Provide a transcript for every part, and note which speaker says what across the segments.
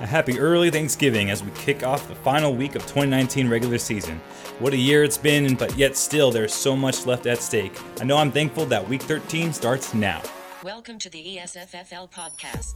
Speaker 1: A happy early Thanksgiving as we kick off the final week of 2019 regular season. What a year it's been, but yet still there's so much left at stake. I know I'm thankful that week 13 starts now.
Speaker 2: Welcome to the ESFFL podcast.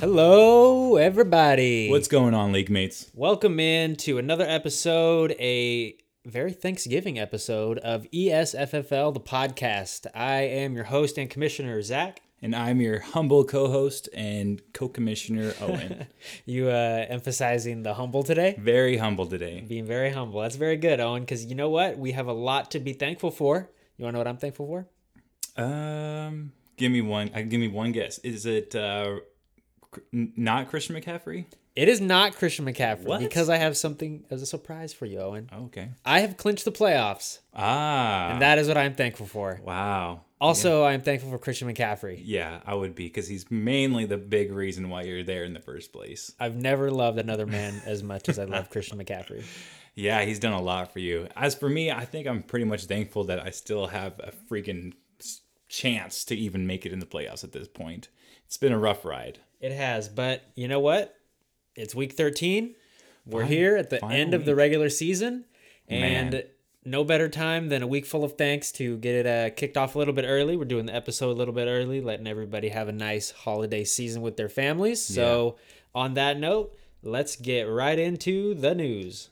Speaker 3: Hello, everybody.
Speaker 1: What's going on, league mates?
Speaker 3: Welcome in to another episode, a very Thanksgiving episode of ESFFL, the podcast. I am your host and commissioner, Zach.
Speaker 1: And I'm your humble co-host and co-commissioner Owen.
Speaker 3: You uh, emphasizing the humble today?
Speaker 1: Very humble today.
Speaker 3: Being very humble. That's very good, Owen, because you know what? We have a lot to be thankful for. You want to know what I'm thankful for?
Speaker 1: Um, give me one. Uh, give me one guess. Is it uh, cr- not Christian McCaffrey?
Speaker 3: It is not Christian McCaffrey
Speaker 1: What?
Speaker 3: because I have something as a surprise for you, Owen.
Speaker 1: Oh, okay.
Speaker 3: I have clinched the playoffs,
Speaker 1: Ah,
Speaker 3: and that is what I'm thankful for.
Speaker 1: wow.
Speaker 3: Also, I'm thankful for Christian McCaffrey.
Speaker 1: Yeah, I would be because he's mainly the big reason why you're there in the first place.
Speaker 3: I've never loved another man as much as I love Christian McCaffrey.
Speaker 1: Yeah, he's done a lot for you. As for me, I think I'm pretty much thankful that I still have a freaking chance to even make it in the playoffs at this point. It's been a rough ride.
Speaker 3: It has, but you know what? It's week 13. We're here at the
Speaker 1: final
Speaker 3: end of the
Speaker 1: week.
Speaker 3: regular season, and
Speaker 1: Man.
Speaker 3: no better time than a week full of thanks to get it uh, kicked off a little bit early. We're doing the episode a little bit early, letting everybody have a nice holiday season with their families. So, on that note, let's get right into the news.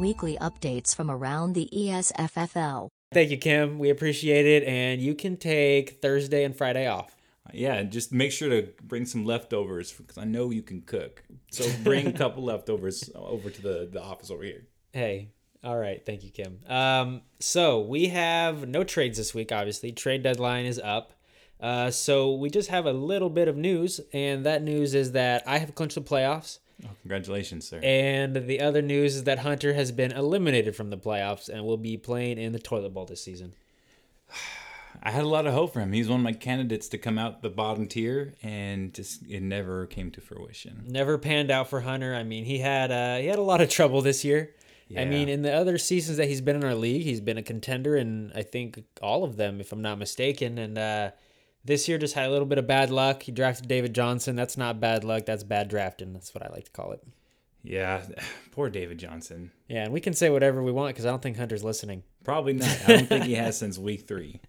Speaker 4: Weekly updates from around the ESFFL.
Speaker 3: Thank you, Kim. We appreciate it, and you can take Thursday and Friday off.
Speaker 1: Yeah, just make sure to bring some leftovers because I know you can cook. So bring a couple leftovers over to the, the office over here.
Speaker 3: Hey, all right. Thank you, Kim. Um, so we have no trades this week, obviously. Trade deadline is up. Uh, so we just have a little bit of news, and that news is that I have clinched the playoffs.
Speaker 1: Oh, congratulations, sir.
Speaker 3: And the other news is that Hunter has been eliminated from the playoffs and will be playing in the toilet bowl this season.
Speaker 1: I had a lot of hope for him. He's one of my candidates to come out the bottom tier, and just it never came to fruition.
Speaker 3: Never panned out for Hunter. I mean, he had uh, he had a lot of trouble this year. I mean, in the other seasons that he's been in our league, he's been a contender and I think all of them, if I'm not mistaken. And uh, this year just had a little bit of bad luck. He drafted David Johnson. That's not bad luck. That's bad drafting. That's what I like to call it.
Speaker 1: Yeah, poor David Johnson.
Speaker 3: Yeah, and we can say whatever we want because I don't think Hunter's listening.
Speaker 1: Probably not. I don't think he has since week three.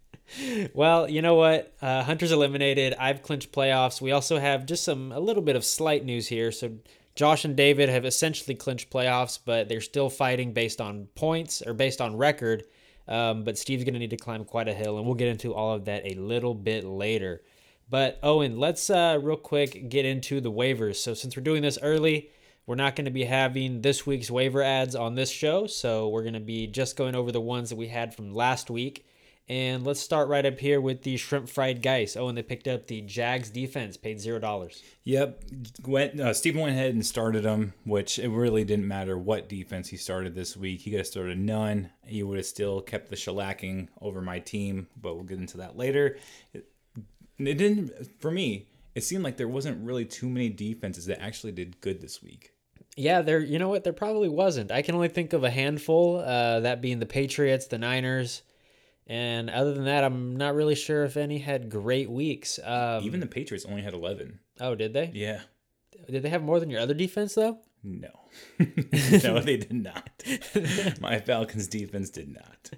Speaker 3: Well, you know what? Uh, Hunter's eliminated. I've clinched playoffs. We also have just some a little bit of slight news here. So Josh and David have essentially clinched playoffs, but they're still fighting based on points or based on record. Um, but Steve's going to need to climb quite a hill, and we'll get into all of that a little bit later. But Owen, let's uh, real quick get into the waivers. So since we're doing this early, we're not going to be having this week's waiver ads on this show. So we're going to be just going over the ones that we had from last week. And let's start right up here with the shrimp fried Guice. Oh, and they picked up the Jags defense, paid zero dollars.
Speaker 1: Yep, went. Uh, Stephen went ahead and started him, which it really didn't matter what defense he started this week. He could have started none. He would have still kept the shellacking over my team, but we'll get into that later. It, it didn't for me. It seemed like there wasn't really too many defenses that actually did good this week.
Speaker 3: Yeah, there. You know what? There probably wasn't. I can only think of a handful. Uh, that being the Patriots, the Niners, and other than that, I'm not really sure if any had great weeks. Um,
Speaker 1: Even the Patriots only had eleven.
Speaker 3: oh, did they?
Speaker 1: Yeah.
Speaker 3: Did they have more than your other defense though?
Speaker 1: No. no, they did not. My Falcons defense did not.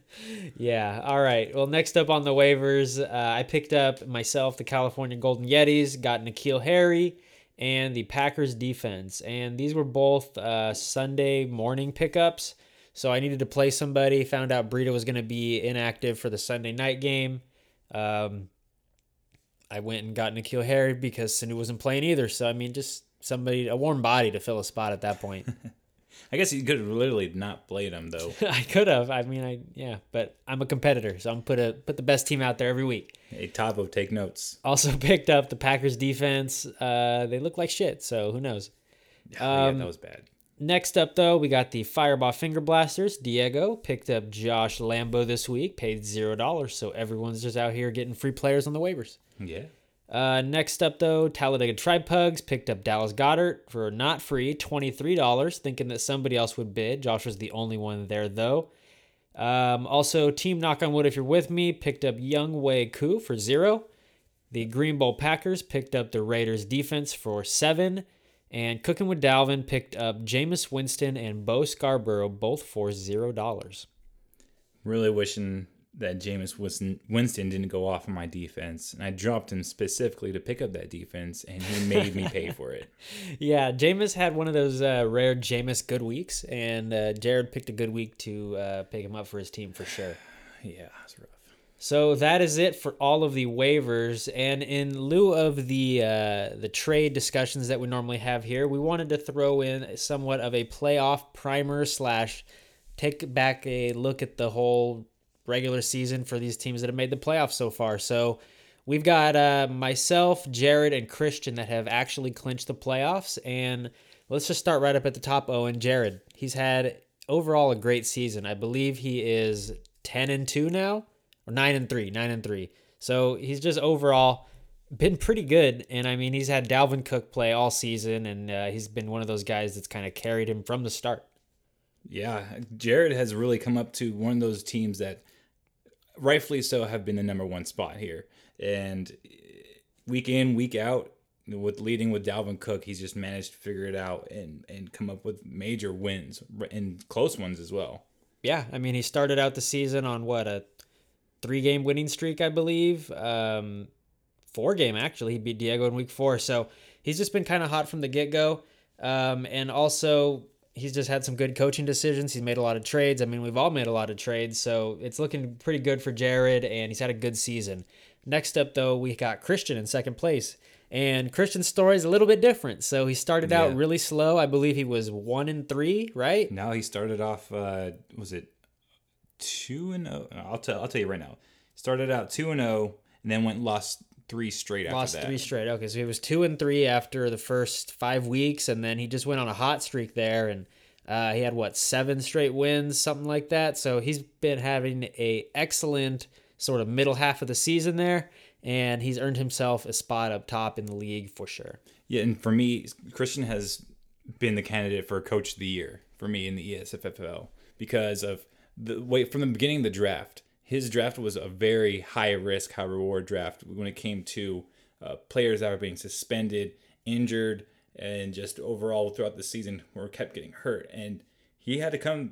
Speaker 3: Yeah. All right. Well, next up on the waivers, uh, I picked up myself the California Golden Yetis, got N'Keal Harry, and the Packers defense. And these were both uh, Sunday morning pickups. So I needed to play somebody. Found out Breida was going to be inactive for the Sunday night game. Um, I went and got N'Keal Harry because Sanu wasn't playing either. So, I mean, just somebody, a warm body to fill a spot at that point.
Speaker 1: I guess you could have literally not played him though.
Speaker 3: I could have. I mean, I yeah, but I'm a competitor, so I'm put a put the best team out there every week.
Speaker 1: Hey, Tavo, take notes.
Speaker 3: Also picked up the Packers defense. Uh, they look like shit, so who knows?
Speaker 1: Oh, yeah,
Speaker 3: Um,
Speaker 1: that was bad.
Speaker 3: Next up, though, we got the Fireball Finger Blasters. Diego picked up Josh Lambo this week, paid zero dollars. So everyone's just out here getting free players on the waivers.
Speaker 1: Yeah.
Speaker 3: Uh, next up, though, Talladega Tripugs picked up Dallas Goedert for not free, $23, thinking that somebody else would bid. Josh was the only one there, though. Um, also, Team Knock on Wood, if you're with me, picked up Younghoe Koo for zero. The Green Bowl Packers picked up the Raiders defense for seven. And Cooking with Dalvin picked up Jameis Winston and Bo Scarborough, both for zero dollars.
Speaker 1: Really wishing that Jameis Winston didn't go off on my defense, and I dropped him specifically to pick up that defense, and he made me pay for it.
Speaker 3: Yeah, Jameis had one of those uh, rare Jameis good weeks, and uh, Jared picked a good week to uh, pick him up for his team for sure.
Speaker 1: yeah, it's rough.
Speaker 3: So that is it for all of the waivers, and in lieu of the uh, the trade discussions that we normally have here, we wanted to throw in somewhat of a playoff primer slash take back a look at the whole regular season for these teams that have made the playoffs so far. So we've got uh, myself, Jared, and Christian that have actually clinched the playoffs. And let's just start right up at the top. Owen, Jared, he's had overall a great season. I believe he is 10 and 2 now, or 9 and 3, 9 and 3. So he's just overall been pretty good. And I mean, he's had Dalvin Cook play all season, and uh, he's been one of those guys that's kind of carried him from the start.
Speaker 1: Yeah, Jared has really come up to one of those teams that rightfully so, have been the number one spot here. And week in, week out, with leading with Dalvin Cook, he's just managed to figure it out and and come up with major wins and close ones as well.
Speaker 3: Yeah, I mean, he started out the season on what a three game winning streak, I believe. Um, four game actually. He beat Diego in week four, so he's just been kind of hot from the get go. Um, and also he's just had some good coaching decisions. He's made a lot of trades. I mean, we've all made a lot of trades, so it's looking pretty good for Jared, and he's had a good season. Next up, though, we got Christian in second place. And Christian's story is a little bit different. So he started yeah. out really slow. I believe he was one and three, right?
Speaker 1: Now he started off. Uh, was it two and zero? Oh? I'll tell. I'll tell you right now. Started out two and zero, oh, and then went lost three straight after
Speaker 3: Lost three straight. Okay, so he was two and three after the first five weeks, and then he just went on a hot streak there, and uh, he had what seven straight wins, something like that. So he's been having a excellent sort of middle half of the season there, and he's earned himself a spot up top in the league for sure.
Speaker 1: Yeah, and for me, Christian has been the candidate for coach of the year for me in the ESFFL because of the wait from the beginning of the draft his draft was a very high risk, high reward draft when it came to uh, players that were being suspended, injured, and just overall throughout the season were kept getting hurt. And he had to come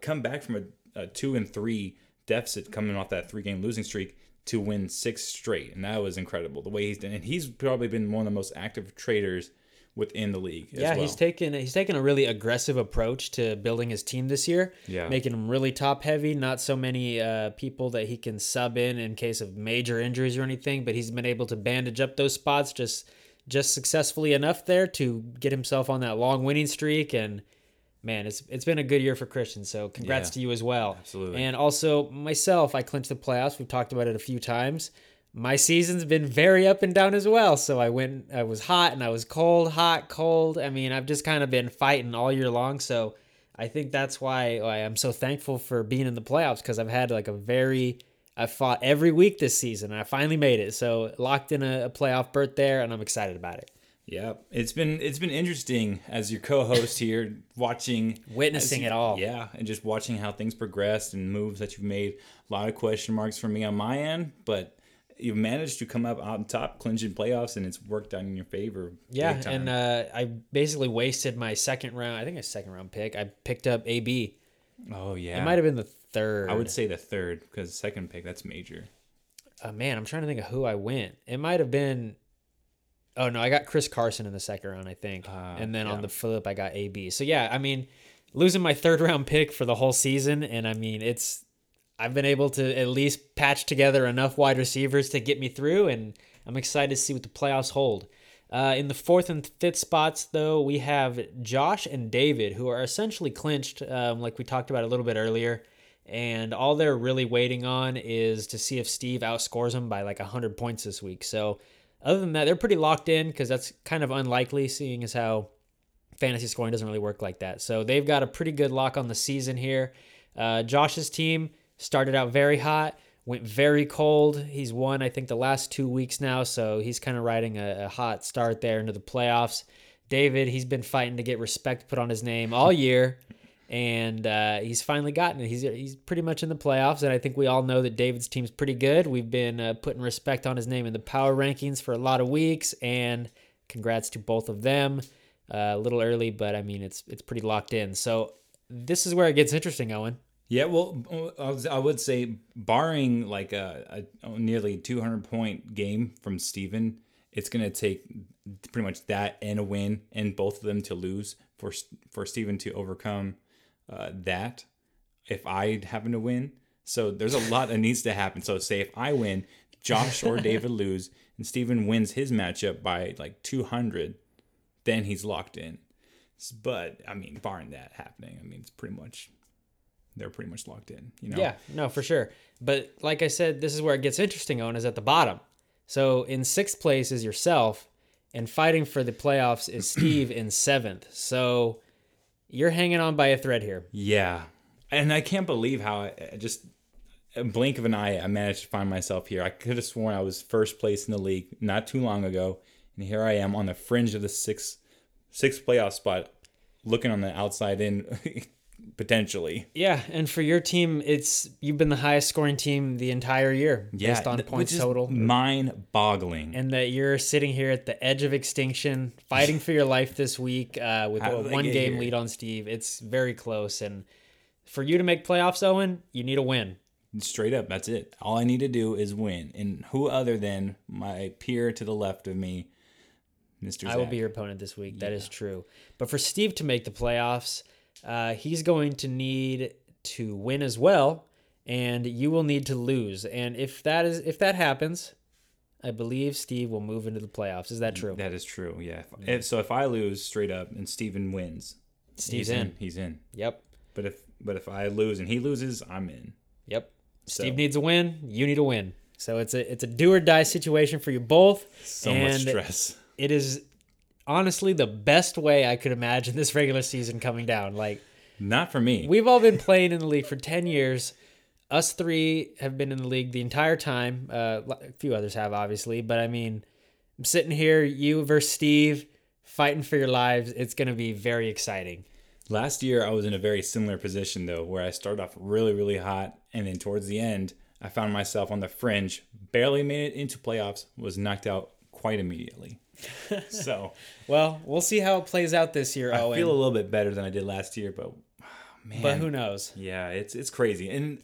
Speaker 1: come back from a, a two and three deficit coming off that three game losing streak to win six straight, and that was incredible. The way he's done, and he's probably been one of the most active traders within the league.
Speaker 3: yeah,
Speaker 1: well.
Speaker 3: he's taken he's taken a really aggressive approach to building his team this year.
Speaker 1: Yeah,
Speaker 3: making him really top heavy. Not so many uh, people that he can sub in in case of major injuries or anything, but he's been able to bandage up those spots just just successfully enough there to get himself on that long winning streak and. Man, it's it's been a good year for Christian, so congrats yeah, to you as well.
Speaker 1: Absolutely.
Speaker 3: And also myself, I clinched the playoffs. We've talked about it a few times my season's been very up and down as well. So I went, I was hot and I was cold, hot, cold. I mean, I've just kind of been fighting all year long. So I think that's why I'm so thankful for being in the playoffs because I've had like a very, I fought every week this season and I finally made it. So locked in a, a playoff berth there and I'm excited about it.
Speaker 1: Yeah, it's been it's been interesting as your co-host here, watching,
Speaker 3: witnessing you, it all.
Speaker 1: Yeah, and just watching how things progressed and moves that you've made. A lot of question marks for me on my end, but you've managed to come up on top, clinching playoffs, and it's worked out in your favor.
Speaker 3: Yeah, and uh, I basically wasted my second round. I think a second round pick. I picked up AB.
Speaker 1: Oh yeah,
Speaker 3: it might have been the third.
Speaker 1: I would say the third because second pick that's major.
Speaker 3: Uh, man, I'm trying to think of who I went. It might have been. Oh no, I got Chris Carson in the second round, I think, uh, and then yeah. on the flip, I got AB. So yeah, I mean, losing my third round pick for the whole season, and I mean, it's I've been able to at least patch together enough wide receivers to get me through, and I'm excited to see what the playoffs hold. Uh, in the fourth and fifth spots, though, we have Josh and David, who are essentially clinched, um, like we talked about a little bit earlier. And all they're really waiting on is to see if Steve outscores them by like 100 points this week. So, other than that, they're pretty locked in because that's kind of unlikely, seeing as how fantasy scoring doesn't really work like that. So, they've got a pretty good lock on the season here. Uh, Josh's team started out very hot, went very cold. He's won, I think, the last two weeks now, so he's kind of riding a, a hot start there into the playoffs. David, he's been fighting to get respect put on his name all year, and uh, he's finally gotten it. He's he's pretty much in the playoffs, and I think we all know that David's team's pretty good. We've been uh, putting respect on his name in the power rankings for a lot of weeks, and congrats to both of them. Uh, a little early, but I mean it's it's pretty locked in. So this is where it gets interesting, Owen.
Speaker 1: Yeah, well, I would say, barring like a, a nearly 200 point game from Steven, it's going to take pretty much that and a win and both of them to lose for for Steven to overcome uh, that if I happen to win. So there's a lot that needs to happen. So say if I win, Josh or David lose, and Steven wins his matchup by like 200, then he's locked in. But I mean, barring that happening, I mean, it's pretty much they're pretty much locked in. You know.
Speaker 3: Yeah, no, for sure. But like I said, this is where it gets interesting, Owen, is at the bottom. So in sixth place is yourself, and fighting for the playoffs is Steve in seventh. So you're hanging on by a thread here.
Speaker 1: Yeah, and I can't believe how I I just a blink of an eye I managed to find myself here. I could have sworn I was first place in the league not too long ago, and here I am on the fringe of the sixth sixth playoff spot, looking on the outside in potentially.
Speaker 3: Yeah, and for your team, it's you've been the highest scoring team the entire year
Speaker 1: Yeah,
Speaker 3: based on
Speaker 1: th-
Speaker 3: points
Speaker 1: which is
Speaker 3: total.
Speaker 1: mind-boggling.
Speaker 3: and that you're sitting here at the edge of extinction, fighting for your life this week uh, with a one game
Speaker 1: here?
Speaker 3: lead on Steve. It's very close, and for you to make playoffs, Owen, you need a win.
Speaker 1: Straight up, that's it. All I need to do is win, and who other than my peer to the left of me, Mister.
Speaker 3: I will be your opponent this week. That is true. But for Steve to make the playoffs, uh, he's going to need to win as well, and you will need to lose. And if that is if that happens, I believe Steve will move into the playoffs. Is that true?
Speaker 1: That is true. Yeah. If, if- so if I lose straight up and Steven wins,
Speaker 3: Steve's
Speaker 1: he's
Speaker 3: in.
Speaker 1: He's in.
Speaker 3: Yep.
Speaker 1: But if but if I lose and he loses, I'm in.
Speaker 3: Yep. Steve needs a win. You need a win. So it's a it's a do or die situation for you both.
Speaker 1: So
Speaker 3: and
Speaker 1: much stress.
Speaker 3: It is honestly the best way I could imagine this regular season coming down. Like
Speaker 1: Not for me.
Speaker 3: we've all been playing in the league for ten years. Us three have been in the league the entire time. Uh, a few others have, obviously, but I mean, I'm sitting here, you versus Steve, fighting for your lives. It's going to be very exciting.
Speaker 1: Last year I was in a very similar position though, where I started off really, really hot, and then towards the end, I found myself on the fringe, barely made it into playoffs, was knocked out quite immediately. So
Speaker 3: Well, we'll see how it plays out this year,
Speaker 1: I
Speaker 3: Owen.
Speaker 1: feel a little bit better than I did last year, but man,
Speaker 3: but who knows?
Speaker 1: Yeah, it's it's crazy. And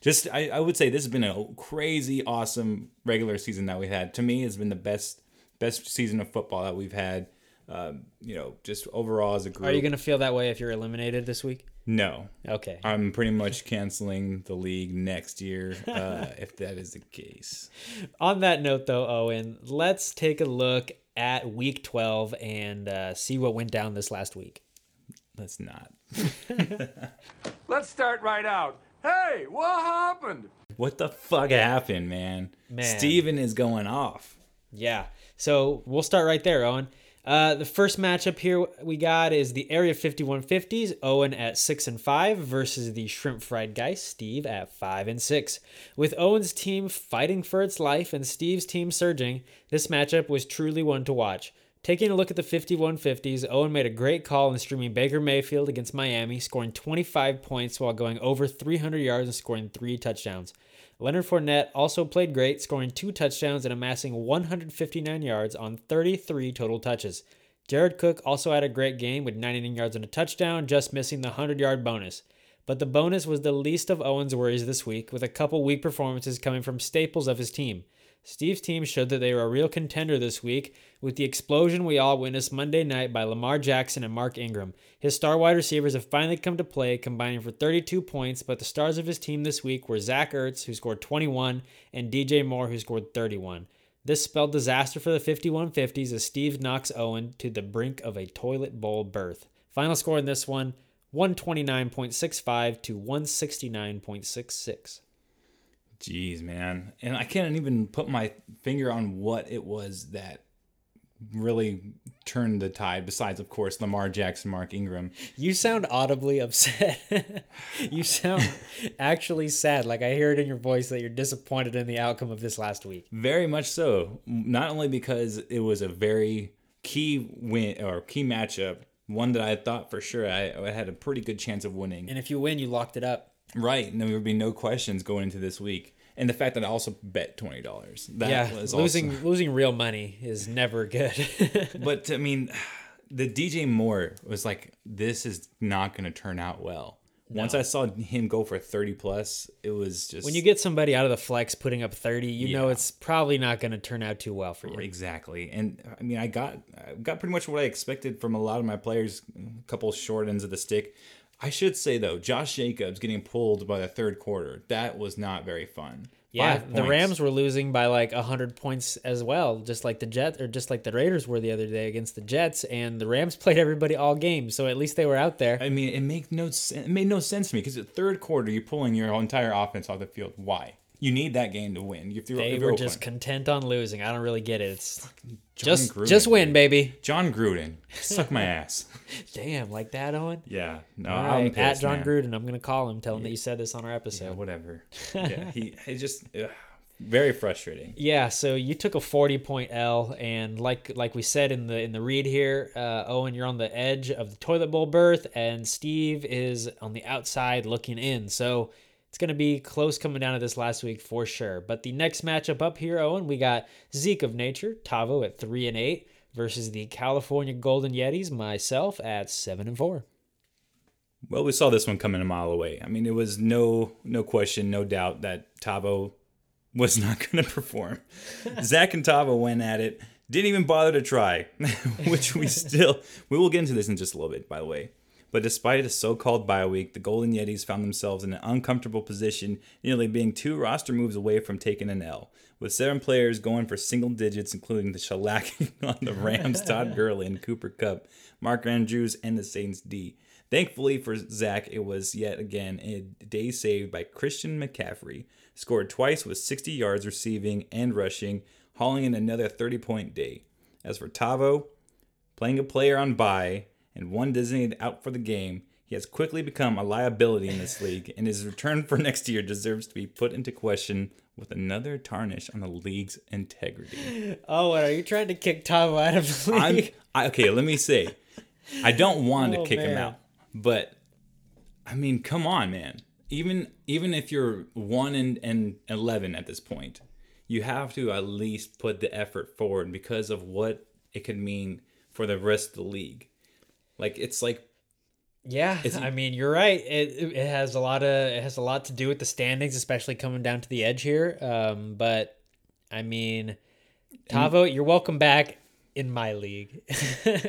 Speaker 1: just I, I would say this has been a crazy awesome regular season that we've had. To me, it's been the best best season of football that we've had. Um, you know, just overall as a group.
Speaker 3: Are you going to feel that way if you're eliminated this week?
Speaker 1: No.
Speaker 3: Okay.
Speaker 1: I'm pretty much canceling the league next year, uh, if that is the case.
Speaker 3: On that note, though, Owen, let's take a look at week 12 and uh, see what went down this last week.
Speaker 1: Let's not.
Speaker 5: Let's start right out. Hey, what happened?
Speaker 1: What the fuck happened, man?
Speaker 3: Man.
Speaker 1: Steven is going off.
Speaker 3: Yeah. So we'll start right there, Owen. Uh, the first matchup here we got is the Area 5150s, Owen at 6 and 5 versus the Shrimp Fried Guice, Steve at 5 and 6. With Owen's team fighting for its life and Steve's team surging, this matchup was truly one to watch. Taking a look at the 5150s, Owen made a great call in streaming Baker Mayfield against Miami, scoring 25 points while going over 300 yards and scoring three touchdowns. Leonard Fournette also played great, scoring two touchdowns and amassing 159 yards on 33 total touches. Jared Cook also had a great game with 99 yards and a touchdown, just missing the 100 yard bonus. But the bonus was the least of Owen's worries this week, with a couple weak performances coming from staples of his team. Steve's team showed that they were a real contender this week with the explosion we all witnessed Monday night by Lamar Jackson and Mark Ingram. His star wide receivers have finally come to play, combining for 32 points, but the stars of his team this week were Zach Ertz, who scored 21, and DJ Moore, who scored 31. This spelled disaster for the 5150s as Steve knocks Owen to the brink of a toilet bowl berth. Final score in this one 129.65 to 169.66.
Speaker 1: Jeez, man. And I can't even put my finger on what it was that really turned the tide. Besides, of course, Lamar Jackson, Mark Ingram.
Speaker 3: You sound audibly upset. you sound actually sad. Like I hear it in your voice that you're disappointed in the outcome of this last week.
Speaker 1: Very much so. Not only because it was a very key win or key matchup, one that I thought for sure I, I had a pretty good chance of winning.
Speaker 3: And if you win, you locked it up.
Speaker 1: Right, and there would be no questions going into this week. And the fact that I also bet twenty dollars. That
Speaker 3: yeah,
Speaker 1: was
Speaker 3: losing
Speaker 1: also,
Speaker 3: losing real money is never good.
Speaker 1: But I mean, the DJ Moore was like, this is not going to turn out well. Once I saw him go for thirty plus, it was just
Speaker 3: when you get somebody out of the flex putting up 30, you know it's probably not going to turn out too well for you.
Speaker 1: Exactly, and I mean, I got I got pretty much what I expected from a lot of my players. A couple short ends of the stick. I should say though, Josh Jacobs getting pulled by the third quarter that was not very fun.
Speaker 3: Yeah, the. Rams were losing by like 100 points as well, just like the Jets or just like the Raiders were the other day against the Jets and the Rams played everybody all game, so at least they were out there.
Speaker 1: I mean, it make no sen- it made no sense to me because the third quarter you're pulling your entire offense off the field. Why? You need that game to win. If you're,
Speaker 3: They
Speaker 1: if
Speaker 3: were
Speaker 1: you're
Speaker 3: just
Speaker 1: Oakland.
Speaker 3: content on losing. I don't really get it. It's
Speaker 1: Jon
Speaker 3: just
Speaker 1: Gruden,
Speaker 3: just win, baby.
Speaker 1: Jon Gruden, suck my ass.
Speaker 3: Damn, like that, Owen.
Speaker 1: Yeah, no,
Speaker 3: All
Speaker 1: I'm
Speaker 3: right, at Jon
Speaker 1: man.
Speaker 3: Gruden, I'm gonna call him, tell him that you said this on our
Speaker 1: Yeah,
Speaker 3: episode.
Speaker 1: whatever. Yeah, he, he just ugh, very frustrating.
Speaker 3: Yeah, so you took a 40 point L, and like like we said in the in the read here, uh, Owen, you're on the edge of the toilet bowl berth, and Steve is on the outside looking in. So it's gonna be close coming down to this last week for sure. But the next matchup up here, Owen, we got Zeke of Nature, Tavo at three and eight versus the California Golden Yetis, myself at seven and four.
Speaker 1: Well, we saw this one coming a mile away. I mean, it was no no question, no doubt that Tavo was not going to perform. Zach and Tavo went at it, didn't even bother to try, which we still we will get into this in just a little bit, by the way. But despite a so-called bye week, the Golden Yetis found themselves in an uncomfortable position, nearly being two roster moves away from taking an L. With seven players going for single digits, including the shellacking on the Rams, Todd Gurley and Cooper Kupp, Mark Andrews, and the Saints D. Thankfully for Zach, it was yet again a day saved by Christian McCaffrey. Scored twice with 60 yards receiving and rushing, hauling in another 30 point day. As for Tavo, playing a player on bye and one designated out for the game, he has quickly become a liability in this league, and his return for next year deserves to be put into question with another tarnish on the league's integrity.
Speaker 3: Oh, what, are you trying to kick Tavo out of the
Speaker 1: I'm
Speaker 3: league?
Speaker 1: I, okay. Let me say, I don't want
Speaker 3: Oh,
Speaker 1: to kick him out, but I mean, come on, man. Even even if you're one and, and eleven at this point, you have to at least put the effort forward because of what it could mean for the rest of the league. Like it's like
Speaker 3: Yeah, I mean you're right. It it has a lot of it has a lot to do with the standings, especially coming down to the edge here. Um, but I mean, Tavo, you're welcome back in my league.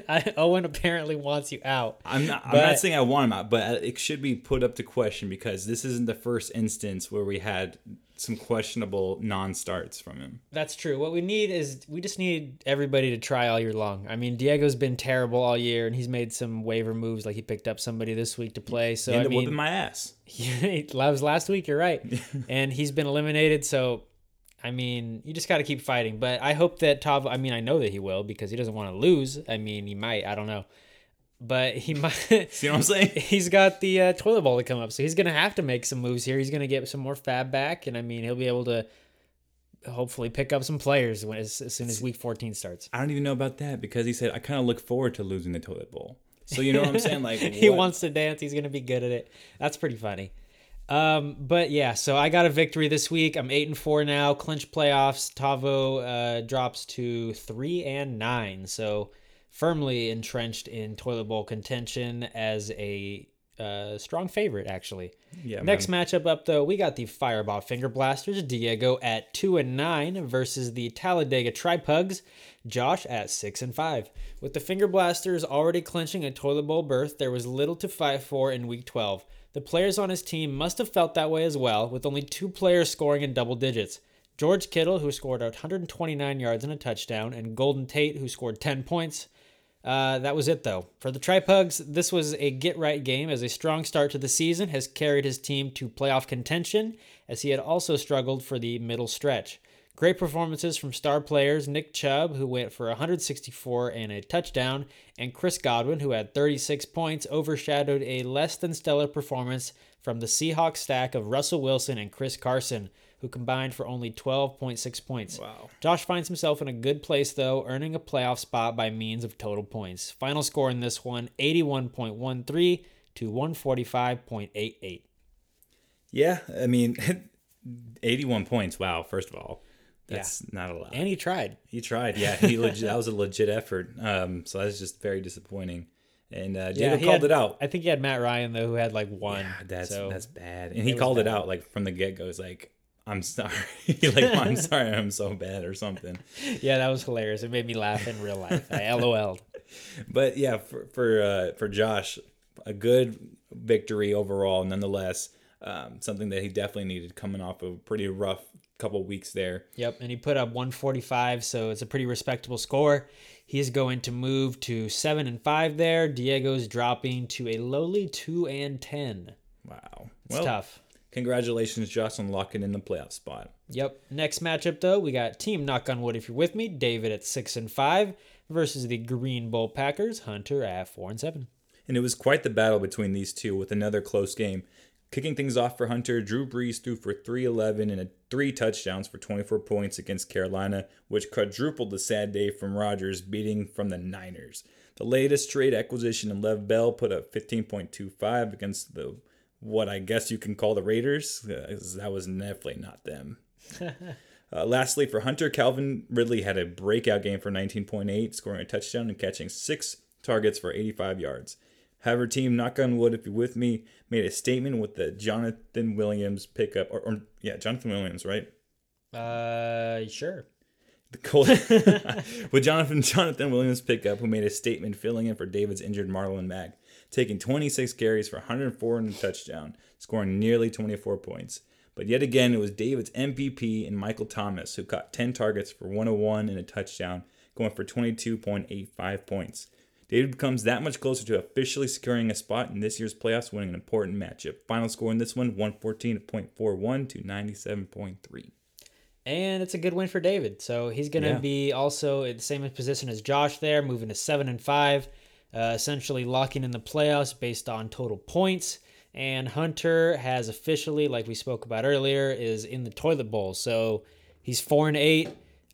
Speaker 3: I, Owen apparently wants you out.
Speaker 1: I'm not. I'm not saying I want him out, but it should be put up to question because this isn't the first instance where we had some questionable non-starts from him.
Speaker 3: That's true. What we need is we just need everybody to try all year long. I mean, Diego's been terrible all year, and he's made some waiver moves. Like he picked up somebody this week to play. So
Speaker 1: He
Speaker 3: I
Speaker 1: ended up
Speaker 3: mean,
Speaker 1: whipping my ass.
Speaker 3: was last week. You're right, and he's been eliminated. So, I mean, you just got to keep fighting. But I hope that Tav. I mean, I know that he will because he doesn't want to lose. I mean, he might. I don't know, but he might.
Speaker 1: See what I'm saying?
Speaker 3: he's got the uh, toilet bowl to come up, so he's gonna have to make some moves here. He's gonna get some more fab back, and I mean, he'll be able to hopefully pick up some players when as, as soon as Week 14 starts.
Speaker 1: I don't even know about that because he said I kind of look forward to losing the toilet bowl. So you know what I'm saying? Like
Speaker 3: he
Speaker 1: what-
Speaker 3: wants to dance. He's gonna be good at it. That's pretty funny. Um, but yeah, so I got a victory this week. I'm eight and four now. Clinch playoffs. Tavo uh, drops to three and nine. So firmly entrenched in toilet bowl contention as a uh, strong favorite, actually.
Speaker 1: Yeah,
Speaker 3: Next matchup up though, we got the Fireball Finger Blasters, Diego at two and nine versus the Talladega Tripugs, Josh at six and five. With the Finger Blasters already clinching a toilet bowl berth, there was little to fight for in week 12. The players on his team must have felt that way as well, with only two players scoring in double digits. George Kittle, who scored 129 yards and a touchdown, and Golden Tate, who scored 10 points. Uh, that was it, though. For the Tripugs, this was a get right game as a strong start to the season has carried his team to playoff contention, as he had also struggled for the middle stretch. Great performances from star players Nick Chubb, who went for 164 and a touchdown, and Chris Godwin, who had 36 points, overshadowed a less than stellar performance from the Seahawks stack of Russell Wilson and Chris Carson, who combined for only 12.6 points.
Speaker 1: Wow.
Speaker 3: Josh finds himself in a good place, though, earning a playoff spot by means of total points. Final score in this one 81.13 to 145.88.
Speaker 1: Yeah, I mean, 81 points. Wow, first of all, that's not a lot.
Speaker 3: And he tried.
Speaker 1: He tried. Yeah, he legit, that was a legit effort. Um, so that's just very disappointing. And uh, David
Speaker 3: he
Speaker 1: called
Speaker 3: had-
Speaker 1: it out.
Speaker 3: I think he had Matt Ryan, though, who had like one.
Speaker 1: Yeah, that's
Speaker 3: so
Speaker 1: that's bad. And he called it out like from the get go. He's like, "I'm sorry." like, "I'm sorry, I'm so bad" or something.
Speaker 3: yeah, that was hilarious. It made me laugh in real life. I LOL'd.
Speaker 1: But yeah, for for uh, for Josh, a good victory overall, nonetheless. Um, something that he definitely needed coming off of a pretty rough couple weeks there.
Speaker 3: Yep, and he put up 145, so it's a pretty respectable score. He's going to move to seven and five there. Diego's dropping to a lowly two and ten.
Speaker 1: Wow,
Speaker 3: It's tough.
Speaker 1: Congratulations, Josh, on locking in the playoff spot.
Speaker 3: Yep. Next matchup though, we got Team Knock on Wood if you're with me, David at six and five versus the Green Bull Packers, Hunter at four and seven.
Speaker 1: And it was quite the battle between these two with another close game. Kicking things off for Hunter, Drew Brees threw for 311 and a three touchdowns for 24 points against Carolina, which quadrupled the sad day from Rodgers beating from the Niners. The latest trade acquisition in Lev Bell put up 15.25 against the what I guess you can call the Raiders. Uh, that was definitely not them. Uh, lastly, for Hunter, Calvin Ridley had a breakout game for 19.8, scoring a touchdown and catching six targets for 85 yards. However, team knock on wood, if you're with me, made a statement with the Jonathan Williams pickup, or, or yeah, Jonathan Williams, right?
Speaker 3: Uh, sure.
Speaker 1: The with Jonathan Jonathan Williams pickup, who made a statement filling in for David's injured Marlon Mack, taking 26 carries for 104 and a touchdown, scoring nearly 24 points. But yet again, it was David's MVP and Michael Thomas who caught 10 targets for 101 and a touchdown, going for 22.85 points. David becomes that much closer to officially securing a spot in this year's playoffs, winning an important matchup. Final score in this one 114.41 to 97.3.
Speaker 3: And it's a good win for David. So he's going to
Speaker 1: Yeah.
Speaker 3: be also in the same position as Josh there, moving to seven and five, uh, essentially locking in the playoffs based on total points. And Hunter has officially, like we spoke about earlier, is in the toilet bowl. So he's four and eight.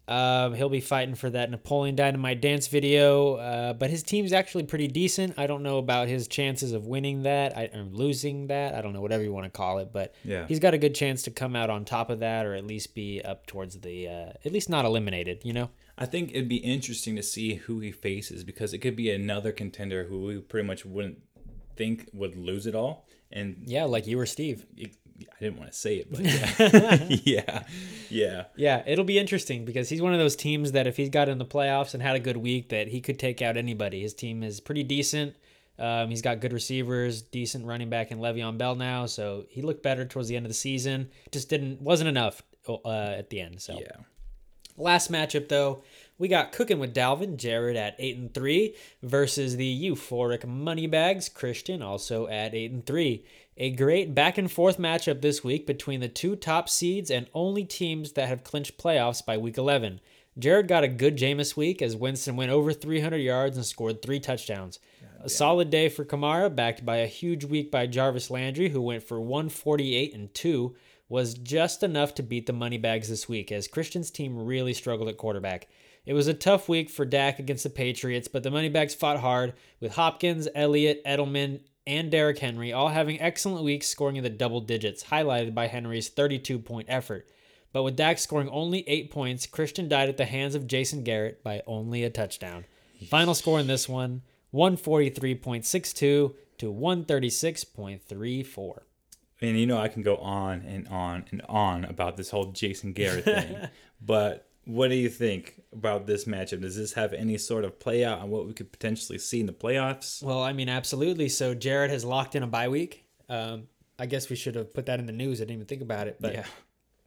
Speaker 3: Um, he'll be fighting for that Napoleon Dynamite dance video, uh, but his team's actually pretty decent. I don't know about his chances of winning that I, or losing that. I don't know, whatever you want to call it, but
Speaker 1: Yeah.
Speaker 3: he's got a good chance to come out on top of that, or at least be up towards the, uh, at least not eliminated. You know?
Speaker 1: I think it'd be interesting to see who he faces because it could be another contender who we pretty much wouldn't think would lose it all. And
Speaker 3: Yeah, like you or Steve.
Speaker 1: it, I didn't want to say it, but yeah, yeah, yeah.
Speaker 3: Yeah, it'll be interesting because he's one of those teams that if he's got in the playoffs and had a good week, that he could take out anybody. His team is pretty decent. Um, he's got good receivers, decent running back in Le'Veon Bell now, so he looked better towards the end of the season. Just didn't wasn't enough uh, at the end. So
Speaker 1: yeah.
Speaker 3: Last matchup though, we got cooking with Dalvin, Jared at eight and three versus the euphoric Moneybags, Christian also at eight and three. A great back and forth matchup this week between the two top seeds and only teams that have clinched playoffs by week 11. Jared got a good Jameis week as Winston went over 300 yards and scored three touchdowns. A solid day for Kamara, backed by a huge week by Jarvis Landry, who went for 148 and 2, was just enough to beat the Moneybags this week, as Christian's team really struggled at quarterback. It was a tough week for Dak against the Patriots, but the Moneybags fought hard, with Hopkins, Elliott, Edelman, and Derrick Henry all having excellent weeks, scoring in the double digits, highlighted by Henry's 32 point effort. But with Dak scoring only eight points, Christian died at the hands of Jason Garrett by only a touchdown. Final score in this one 143.62 to 136.34.
Speaker 1: And you know, I can go on and on and on about this whole Jason Garrett thing, but what do you think about this matchup? Does this have any sort of play out on what we could potentially see in the playoffs?
Speaker 3: Well, I mean, absolutely. So Jared has locked in a bye week. Um, I guess we should have put that in the news. I didn't even think about it. But
Speaker 1: Yeah.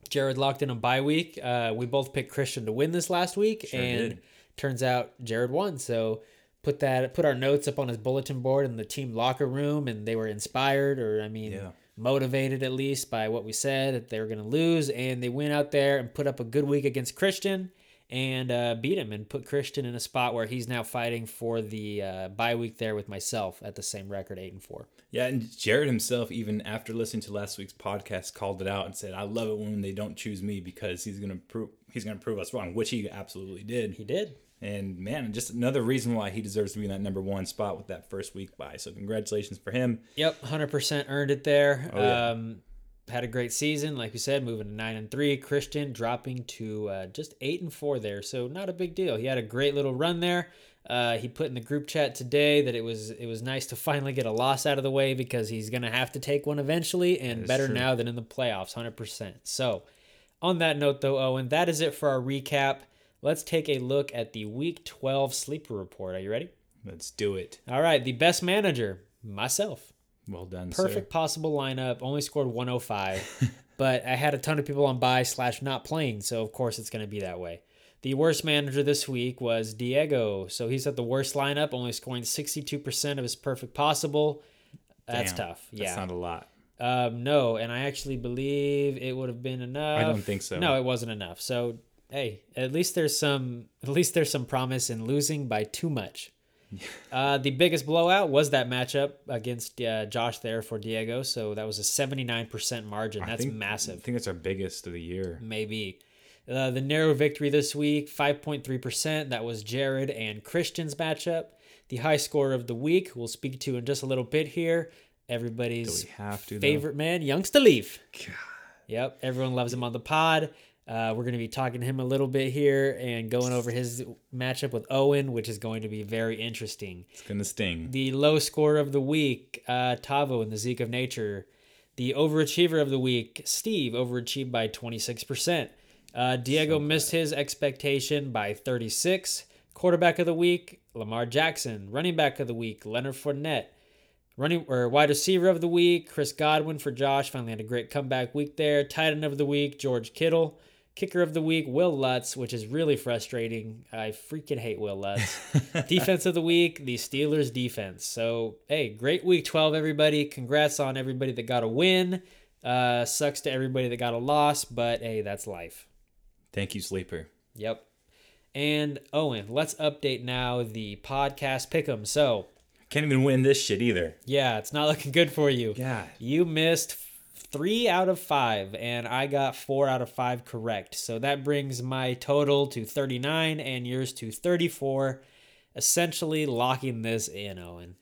Speaker 3: Jared locked in a bye week. Uh, we both picked Christian to win this last week, and
Speaker 1: did.
Speaker 3: turns out Jared won. So put that put our notes up on his bulletin board in the team locker room, and they were inspired. Or I mean,
Speaker 1: Yeah.
Speaker 3: Motivated at least by what we said that they were going to lose, and they went out there and put up a good week against Christian and uh, beat him and put Christian in a spot where he's now fighting for the uh, bye week there with myself at the same record, eight and four.
Speaker 1: Yeah, and Jared himself, even after listening to last week's podcast, called it out and said, "I love it when they don't choose me because he's gonna prove he's gonna prove us wrong," which he absolutely did.
Speaker 3: He did.
Speaker 1: And man, just another reason why he deserves to be in that number one spot with that first week bye. So congratulations for him.
Speaker 3: Yep, hundred percent earned it there.
Speaker 1: Oh, yeah.
Speaker 3: um, had a great season, like we said, moving to nine and three. Christian dropping to uh, just eight and four there, so not a big deal. He had a great little run there. Uh, he put in the group chat today that it was it was nice to finally get a loss out of the way because he's gonna have to take one eventually, and better
Speaker 1: true.
Speaker 3: now than in the playoffs, hundred percent. So, on that note, though, Owen, that is it for our recap. Let's take a look at the Week Twelve sleeper report. Are you ready?
Speaker 1: Let's do it.
Speaker 3: All right, the best manager, myself.
Speaker 1: Well done, sir.
Speaker 3: Perfect possible lineup. Only scored 105, but I had a ton of people on bye slash not playing, so of course it's going to be that way. The worst manager this week was Diego, so he's at the worst lineup, only scoring 62% of his perfect possible. That's
Speaker 1: Damn,
Speaker 3: tough.
Speaker 1: That's
Speaker 3: Yeah.
Speaker 1: not a lot.
Speaker 3: Um, no, and I actually believe it would have been enough.
Speaker 1: I don't think so.
Speaker 3: No, it wasn't enough. So hey, at least there's some at least there's some promise in losing by too much. Uh, the biggest blowout was that matchup against uh, Josh there for Diego. So that was a 79% margin.
Speaker 1: I
Speaker 3: That's
Speaker 1: massive. I think it's our biggest of the year.
Speaker 3: Maybe. Uh, the narrow victory this week, 5.3%. That was Jared and Christian's matchup. The high score of the week, we'll speak to in just a little bit here. Everybody's
Speaker 1: Do we have to, though?
Speaker 3: favorite man, Youngster Leaf. Yep, everyone loves him on the pod. Uh, we're going to be talking to him a little bit here and going over his matchup with Owen, which is going to be very interesting.
Speaker 1: It's gonna sting.
Speaker 3: The low score of the week, uh, Tavo in the Zeke of Nature. The overachiever of the week, Steve, overachieved by 26%. Uh, Diego missed his expectation by 36. Quarterback of the week, Lamar Jackson. Running back of the week, Leonard Fournette. Running or wide receiver of the week, Chris Godwin for Josh. Finally had a great comeback week there. Tight end of the week, George Kittle. Kicker of the week, Wil Lutz, which is really frustrating. I freaking hate Wil Lutz. defense of the week, the Steelers defense. So, hey, great week 12, everybody. Congrats on everybody that got a win. Uh, sucks to everybody that got a loss, but hey, that's life.
Speaker 1: Thank you, sleeper.
Speaker 3: Yep. And Owen, let's update now the podcast pick'em. So,
Speaker 1: Can't even win this shit either.
Speaker 3: yeah, it's not looking good for you.
Speaker 1: Yeah.
Speaker 3: You missed three out of five, and I got four out of five correct. So that brings my total to 39 and yours to 34, essentially locking this in, Owen.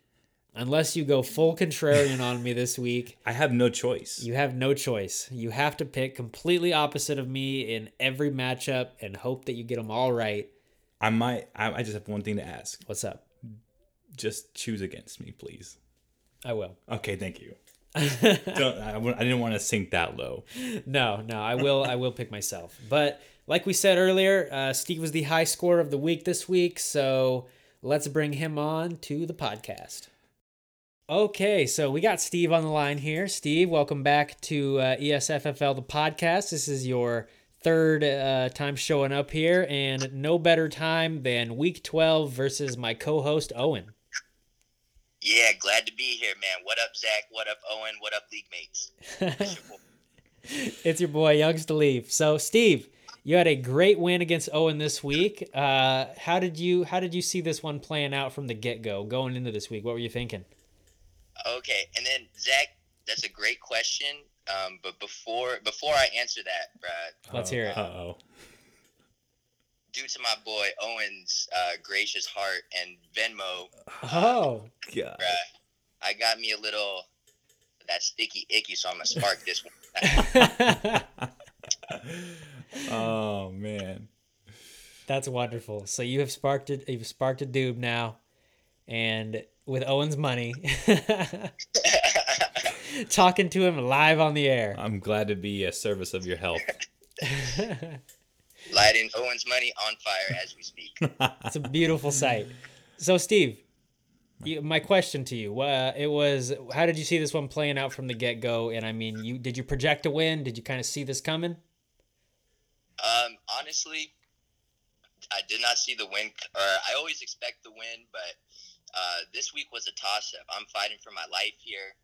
Speaker 3: Unless you go full contrarian on me this week,
Speaker 1: I have no choice.
Speaker 3: you have no choice. You have to pick completely opposite of me in every matchup and hope that you get them all right.
Speaker 1: I might. I, I just have one thing to ask.
Speaker 3: What's up?
Speaker 1: Just choose against me, please.
Speaker 3: I will.
Speaker 1: Okay, thank you. Don't, I, I didn't want to sink that low.
Speaker 3: No, no, I will. I will pick myself. But like we said earlier, uh, Steve was the high scorer of the week this week, so let's bring him on to the podcast. Okay, so we got Steve on the line here. Steve, welcome back to uh, ESFFL the podcast. This is your third uh, time showing up here, and no better time than Week 12 versus my co-host Owen.
Speaker 6: Yeah, glad to be here, man. What up, Zach? What up, Owen? What up, league mates? It's your boy.
Speaker 3: it's Youngster Leaf. So Steve, you had a great win against Owen this week. Uh, how did you how did you see this one playing out from the get go going into this week? What were you thinking?
Speaker 6: okay, and then Zach, that's a great question. Um, but before before I answer that, Brad,
Speaker 3: Let's hear it.
Speaker 1: Uh oh.
Speaker 6: Due to my boy Owen's uh, gracious heart and Venmo,
Speaker 3: Oh,
Speaker 1: God.
Speaker 6: Brad, I got me a little that sticky icky, so I'm gonna spark this one.
Speaker 1: Oh man.
Speaker 3: that's wonderful. So you have sparked it. You've sparked a doob now, and with Owen's money, talking to him live on the air.
Speaker 1: I'm glad to be a service of your help.
Speaker 6: Lighting Owen's money on fire as we speak.
Speaker 3: It's a beautiful sight. So, Steve, you, my question to you, uh, it was, how did you see this one playing out from the get go? And I mean, you did you project a win? Did you kind of see this coming?
Speaker 6: Um, honestly, I did not see the win. Or I always expect the win, but uh, this week was a toss-up. I'm fighting for my life here.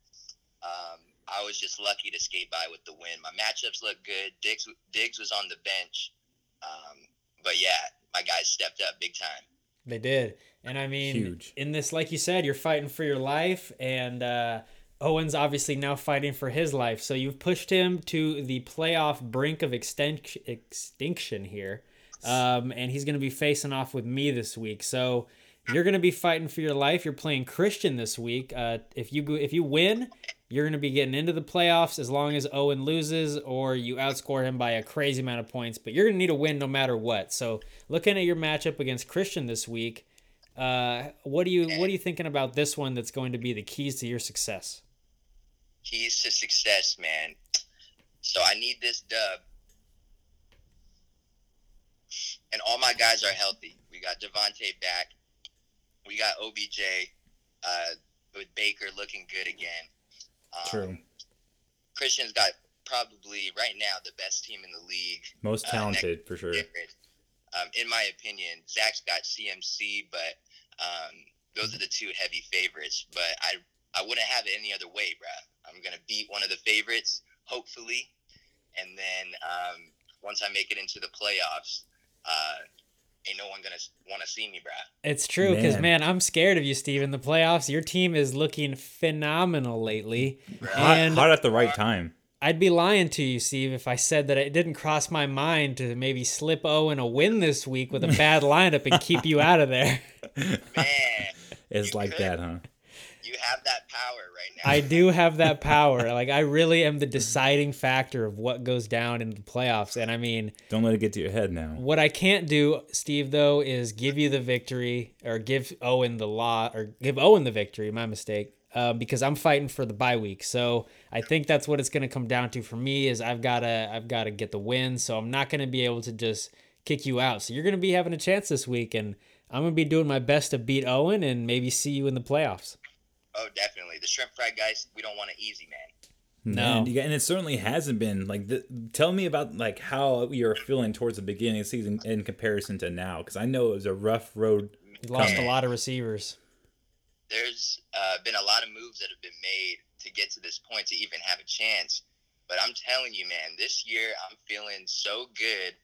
Speaker 6: Um, I was just lucky to skate by with the win. My matchups looked good. Diggs Diggs was on the bench, um, but yeah, my guys stepped up big time.
Speaker 3: They did. And I mean,
Speaker 1: Huge.
Speaker 3: in this, like you said, you're fighting for your life, and uh, Owen's obviously now fighting for his life. So you've pushed him to the playoff brink of extinction, extinction here, um, and he's going to be facing off with me this week. So you're going to be fighting for your life. You're playing Christian this week. Uh, if you go, if you win, you're going to be getting into the playoffs as long as Owen loses or you outscore him by a crazy amount of points. But you're going to need a win no matter what. So looking at your matchup against Christian this week, uh, what do you what are you thinking about this one that's going to be the keys to your success?
Speaker 6: Keys to success, man. So I need this dub, and all my guys are healthy. We got Devontae back. We got OBJ uh, with Baker looking good again. Um,
Speaker 1: True.
Speaker 6: Christian's got probably right now the best team in the league.
Speaker 1: Most
Speaker 6: uh,
Speaker 1: talented for sure.
Speaker 6: Um, in my opinion, Zach's got CMC, but um, those are the two heavy favorites. But I I wouldn't have it any other way, bruh. I'm gonna beat one of the favorites, hopefully, and then um, once I make it into the playoffs, uh, ain't no one gonna want to see me, bruh.
Speaker 3: It's true because
Speaker 1: Man.
Speaker 3: man. I'm scared of you, Steve. In the playoffs, your team is looking phenomenal lately,
Speaker 1: Hot,
Speaker 3: and
Speaker 1: hot at the right time.
Speaker 3: I'd be lying to you, Steve, if I said that it didn't cross my mind to maybe slip oh Owen a win this week with a bad lineup and keep you out of there.
Speaker 6: Man,
Speaker 1: It's like
Speaker 6: could.
Speaker 1: that, huh?
Speaker 6: You have that power right now.
Speaker 3: I do have that power. Like I really am the deciding factor of what goes down in the playoffs. And I mean,
Speaker 1: Don't let it get to your head now.
Speaker 3: what I can't do, Steve, though, is give you the victory or give Owen the law or give Owen the victory. My mistake. Uh, because I'm fighting for the bye week, so I think that's what it's going to come down to for me. Is I've got to I've got to get the win, so I'm not going to be able to just kick you out. So you're going to be having a chance this week, and I'm going to be doing my best to beat Owen and maybe see you in the playoffs.
Speaker 6: Oh, definitely. The shrimp fried Guice, we don't want it easy, man.
Speaker 3: No.
Speaker 1: Man, and it certainly hasn't been like. The, tell me about like how you're feeling towards the beginning of the season in comparison to now, because I know it was a rough road.
Speaker 3: You lost a lot of receivers.
Speaker 6: there's uh, been a lot of moves that have been made to get to this point to even have a chance. But I'm telling you, man, this year I'm feeling so good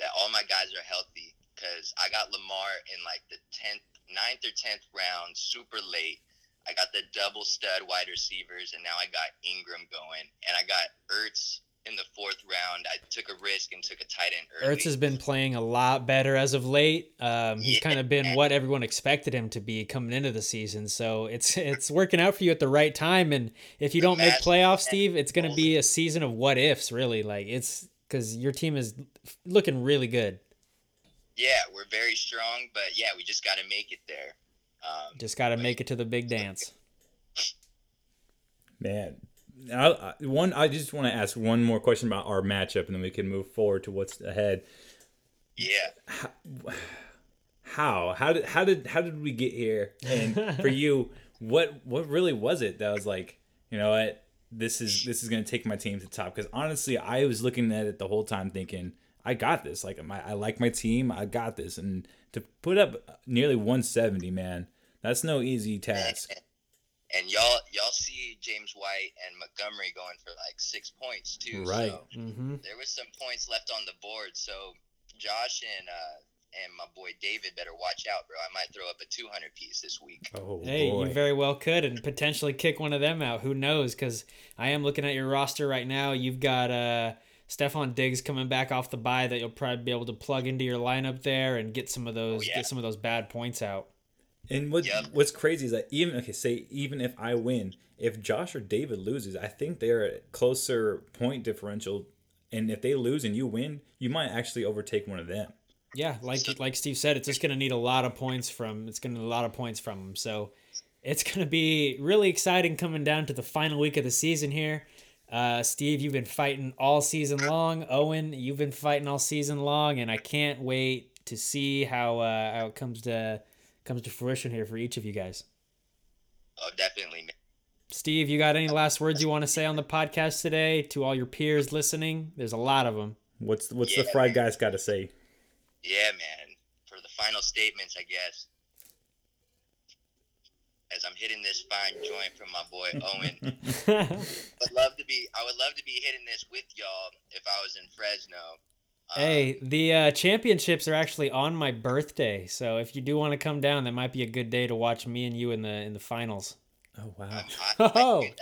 Speaker 6: that all my guys are healthy because I got Lamar in like the 10th, 9th or 10th round, super late. I got the double stud wide receivers, and now I got Ingram going, and I got Ertz in the fourth round. I took a risk and took a tight end early.
Speaker 3: Ertz has been playing a lot better as of late. Um, he's
Speaker 6: Yeah.
Speaker 3: kind of been what everyone expected him to be coming into the season. So it's it's working out for you at the right time. And if you don't make playoffs, Steve, it's going to be a season of what ifs. Really, like it's because your team is looking really good.
Speaker 6: Yeah, we're very strong, but yeah, we just got to make it there. Um,
Speaker 3: Just got to make it to the big dance.
Speaker 1: Man, I, I, one. I just want to ask one more question about our matchup, and then we can move forward to what's ahead.
Speaker 6: yeah.
Speaker 1: How? How did? How did? How did we get here? And for you, what? What really was it that was like? You know what? This is this is gonna take my team to the top. Because honestly, I was looking at it the whole time, thinking, I got this. Like my, I like my team. I got this. And to put up nearly 170, man, that's no easy task.
Speaker 6: and y'all y'all see James White and Montgomery going for like six points too.
Speaker 1: Right.
Speaker 6: So
Speaker 3: hmm
Speaker 6: there was some points left on the board. So Josh and uh and my boy David better watch out, bro. I might throw up a 200 piece this week.
Speaker 1: Oh
Speaker 3: Hey,
Speaker 1: boy.
Speaker 3: you very well could, and potentially kick one of them out. Who knows? Because I am looking at your roster right now. You've got uh, Stefon Diggs coming back off the bye that you'll probably be able to plug into your lineup there and get some of those
Speaker 6: Oh, yeah.
Speaker 3: get some of those bad points out.
Speaker 1: And what
Speaker 6: Yep.
Speaker 1: what's crazy is that even okay, say even if I win, if Josh or David loses, I think they're a closer point differential. And if they lose and you win, you might actually overtake one of them.
Speaker 3: Yeah, like like Steve said, it's just going to need a lot of points from it's going to need a lot of points from them. So it's going to be really exciting coming down to the final week of the season here. Uh, Steve, you've been fighting all season long. Owen, you've been fighting all season long, and I can't wait to see how uh, how it comes to comes to fruition here for each of you Guice.
Speaker 6: Oh, definitely.
Speaker 3: Steve, you got any last words you want to say on the podcast today to all your peers listening? There's a lot of them.
Speaker 1: What's what's the
Speaker 6: Yeah.
Speaker 1: fried guys got to say?
Speaker 6: Yeah, man. For the final statements, I guess. As I'm hitting this fine joint from my boy Owen, I'd love to be. I would love to be hitting this with y'all if I was in Fresno. Um,
Speaker 3: Hey, the uh, championships are actually on my birthday, so if you do want to come down, that might be a good day to watch me and you in the in the finals.
Speaker 1: Oh wow,
Speaker 6: I, I
Speaker 3: Oh.
Speaker 6: And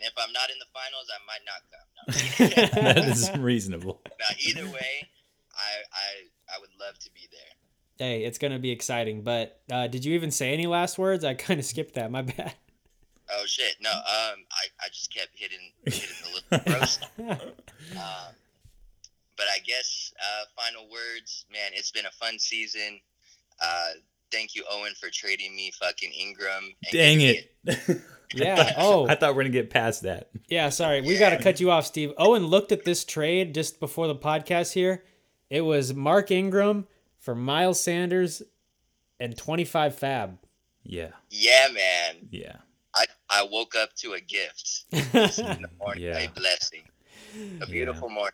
Speaker 6: if I'm not in the finals, I might not come. No.
Speaker 1: that is reasonable.
Speaker 6: now, either way, I I I would love to be there.
Speaker 3: Hey, it's gonna be exciting. But uh, did you even say any last words? I kind of skipped that. My bad.
Speaker 6: Oh shit! No, um, I, I just kept hitting hitting the little roast. Um, but I guess uh, final words, man. It's been a fun season. Uh, thank you, Owen, for trading me fucking Ingram. and
Speaker 1: Dang
Speaker 6: giving
Speaker 1: it.
Speaker 3: Yeah. Oh,
Speaker 1: I thought we are gonna get past that.
Speaker 3: yeah. Sorry, we got to cut you off, Steve. Owen looked at this trade just before the podcast here. It was Mark Ingram for Miles Sanders and 25 fab.
Speaker 1: Yeah,
Speaker 6: Yeah, man.
Speaker 1: yeah.
Speaker 6: I, I woke up to a gift in the morning,
Speaker 1: Yeah.
Speaker 6: a blessing, a beautiful morning.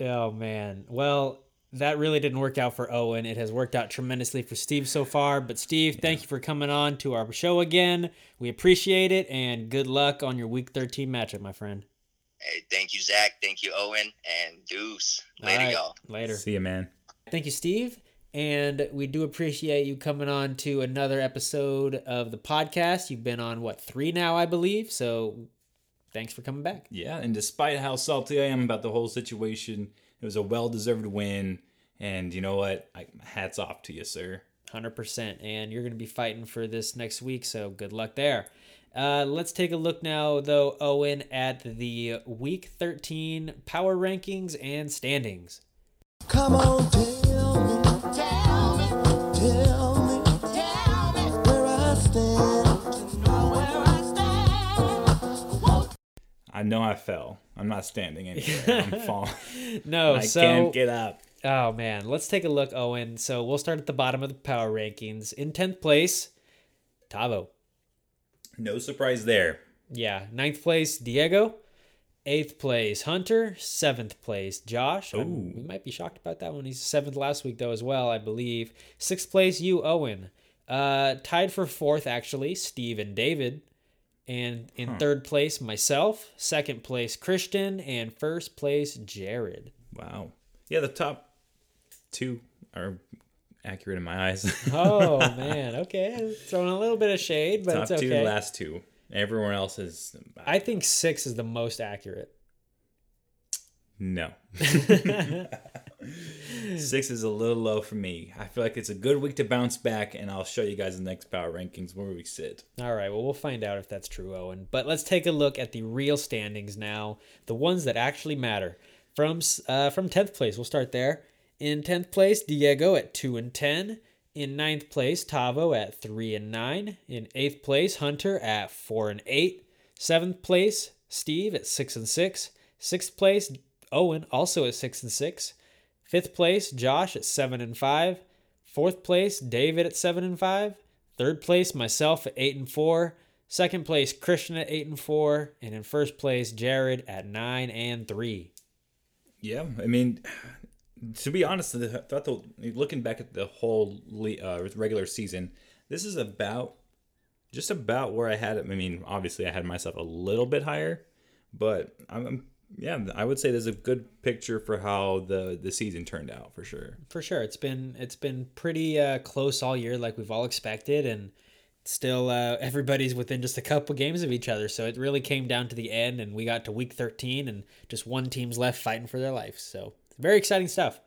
Speaker 3: Oh man. Well, that really didn't work out for Owen. It has worked out tremendously for Steve so far. But Steve, thank you for coming on to our show again. We appreciate it, and good luck on your Week 13 matchup, my friend.
Speaker 6: Hey, thank you, Zach. Thank you, Owen, and Deuce. Later,
Speaker 3: right,
Speaker 6: y'all.
Speaker 3: Later.
Speaker 1: See you, man.
Speaker 3: Thank you, Steve. And we do appreciate you coming on to another episode of the podcast. You've been on what three now, I believe. So thanks for coming back.
Speaker 1: Yeah, and despite how salty I am about the whole situation, it was a well-deserved win. And you know what? I, hats off to you, sir.
Speaker 3: 100%. And you're going to be fighting for this next week, so good luck there. Uh, let's take a look now, though, Owen, at the Week 13 power rankings and standings.
Speaker 7: Come on, tell me, tell me, tell me, I know I
Speaker 1: fell. I'm not standing anywhere. I'm falling.
Speaker 3: No,
Speaker 1: I
Speaker 3: so
Speaker 1: can't get up.
Speaker 3: Oh man, let's take a look, Owen. So we'll start at the bottom of the power rankings. In tenth place, Tavo.
Speaker 1: No surprise there.
Speaker 3: Yeah, ninth place, Diego. Eighth place, Hunter. Seventh place, Josh.
Speaker 1: Ooh.
Speaker 3: we might be shocked about that one. He's seventh last week though as well, I believe. Sixth place, you, Owen. Uh, tied for fourth actually, Steve and David. And in hmm. third place, myself. Second place, Christian, and first place, Jared.
Speaker 1: Wow. Yeah, the top two are accurate in my eyes.
Speaker 3: Oh man, okay, throwing a little bit of shade, but
Speaker 1: top
Speaker 3: it's
Speaker 1: two, last two. Everyone else is
Speaker 3: I think six is the most accurate.
Speaker 1: No. Six is a little low for me. I feel like it's a good week to bounce back, and I'll show you guys the next power rankings where we sit.
Speaker 3: All right, well, we'll find out if that's true, Owen. But let's take a look at the real standings now, the ones that actually matter. From uh, from tenth place, we'll start there. In tenth place, Diego at two and ten. In ninth place, Tavo at three and nine. In eighth place, Hunter at four and eight. Seventh place, Steve at six and six. Sixth place, Owen also at six and six. Fifth place, Josh at seven and five. Fourth place, David at seven and five. Third place, myself at eight and four. Second place, Christian at eight and four. And in first place, Jared at nine and three.
Speaker 1: Yeah, I mean, to be honest, I thought the looking back at the whole uh, regular season, this is about just about where I had it. I mean, obviously, I had myself a little bit higher, but I'm yeah, I would say there's a good picture for how the the season turned out for sure.
Speaker 3: For sure, it's been it's been pretty uh, close all year, like we've all expected, and still uh, everybody's within just a couple games of each other. So it really came down to the end, and we got to week thirteen, and just one team's left fighting for their life. So very exciting stuff.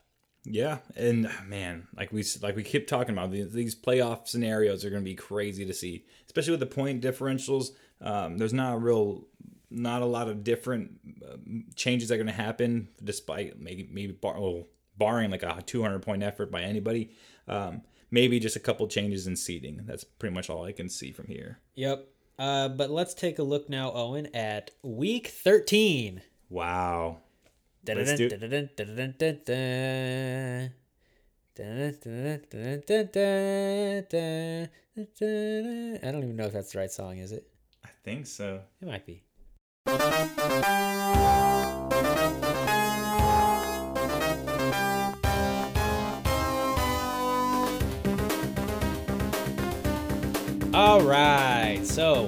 Speaker 1: Yeah, and man, like we like we keep talking about these, these playoff scenarios are going to be crazy to see, especially with the point differentials. Um, there's not a real, not a lot of different um, changes that are going to happen, despite maybe maybe bar, oh, barring like a 200 point effort by anybody. Um, maybe just a couple changes in seating. That's pretty much all I can see from here.
Speaker 3: Yep. Uh, but let's take a look now, Owen, at week thirteen.
Speaker 1: Wow. Let's do-
Speaker 3: I don't even know if that's the right song, is it?
Speaker 1: I think so.
Speaker 3: It might be. All right. So,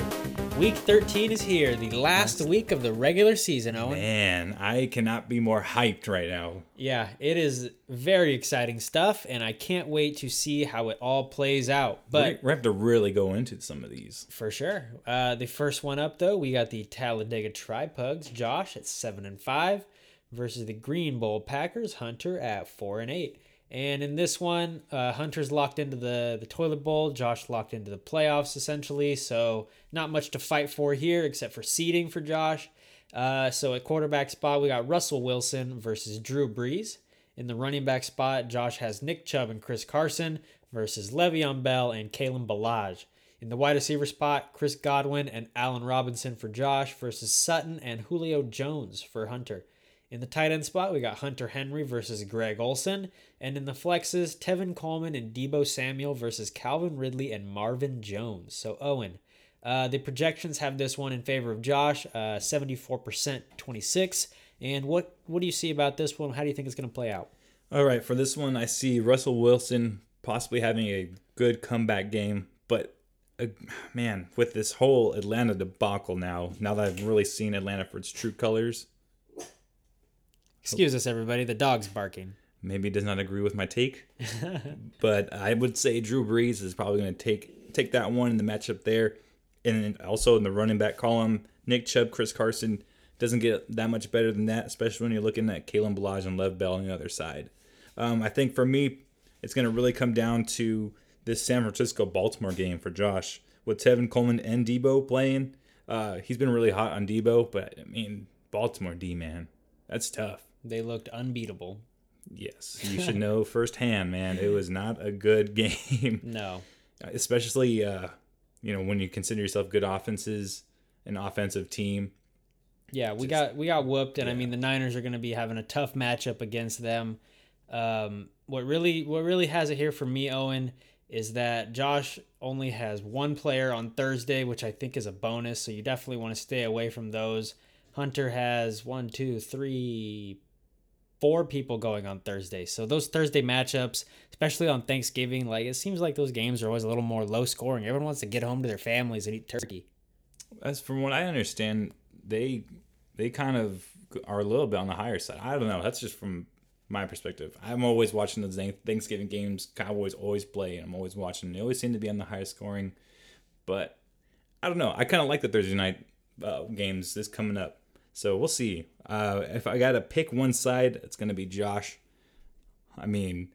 Speaker 3: Week 13 is here, the last week of the regular season, Owen.
Speaker 1: Man, I cannot be more hyped right now.
Speaker 3: Yeah, it is very exciting stuff, and I can't wait to see how it all plays out. But
Speaker 1: we have to really go into some of these.
Speaker 3: For sure. Uh, the first one up though, we got the Talladega Tripugs, Josh at seven and five, versus the Green Bowl Packers, Hunter at four and eight. And in this one, uh, Hunter's locked into the the toilet bowl, Josh locked into the playoffs essentially. So not much to fight for here except for seeding for Josh. Uh, so at quarterback spot, we got Russell Wilson versus Drew Brees. In the running back spot, Josh has Nick Chubb and Chris Carson versus Le'Veon Bell and Kalen Ballage. In the wide receiver spot, Chris Godwin and Allen Robinson for Josh versus Sutton and Julio Jones for Hunter. In the tight end spot, we got Hunter Henry versus Greg Olsen. And in the flexes, Tevin Coleman and Deebo Samuel versus Calvin Ridley and Marvin Jones. So, Owen, uh, the projections have this one in favor of Josh, uh, 74% 26. And what, what do you see about this one? How do you think it's going to play out?
Speaker 1: All right, for this one, I see Russell Wilson possibly having a good comeback game, but uh, man, with this whole Atlanta debacle now, now that I've really seen Atlanta for its true colors,
Speaker 3: Excuse us, everybody. The dog's barking.
Speaker 1: maybe does not agree with my take, but I would say Drew Brees is probably going to take take that one in the matchup there, and also in the running back column, Nick Chubb, Chris Carson doesn't get that much better than that, especially when you're looking at Kalen Ballage and Lev Bell on the other side. Um, I think for me, it's going to really come down to this San Francisco Baltimore game for Josh with Tevin Coleman and Deebo playing. Uh, he's been really hot on Deebo, but I mean Baltimore D man, that's tough.
Speaker 3: They looked unbeatable.
Speaker 1: Yes, you should know firsthand, man. It was not a good game,
Speaker 3: No.
Speaker 1: especially uh, you know when you consider yourself good offenses, an offensive team.
Speaker 3: Yeah, we got we got whooped, and I mean the Niners are going to be having a tough matchup against them. Um, what really what really has it here for me, Owen, is that Josh only has one player on Thursday, which I think is a bonus. So you definitely want to stay away from those. Hunter has one, two, three, four people going on Thursday. So those Thursday matchups, especially on Thanksgiving, like it seems like those games are always a little more low scoring. Everyone wants to get home to their families and eat turkey.
Speaker 1: As from what I understand, they they kind of are a little bit on the higher side. I don't know. That's just from my perspective. I'm always watching the Thanksgiving games. Cowboys always play, and I'm always watching. They always seem to be on the higher scoring, but I don't know. I kind of like the Thursday night uh, games this coming up. So we'll see. Uh, if I got to pick one side, it's going to be Josh. I mean,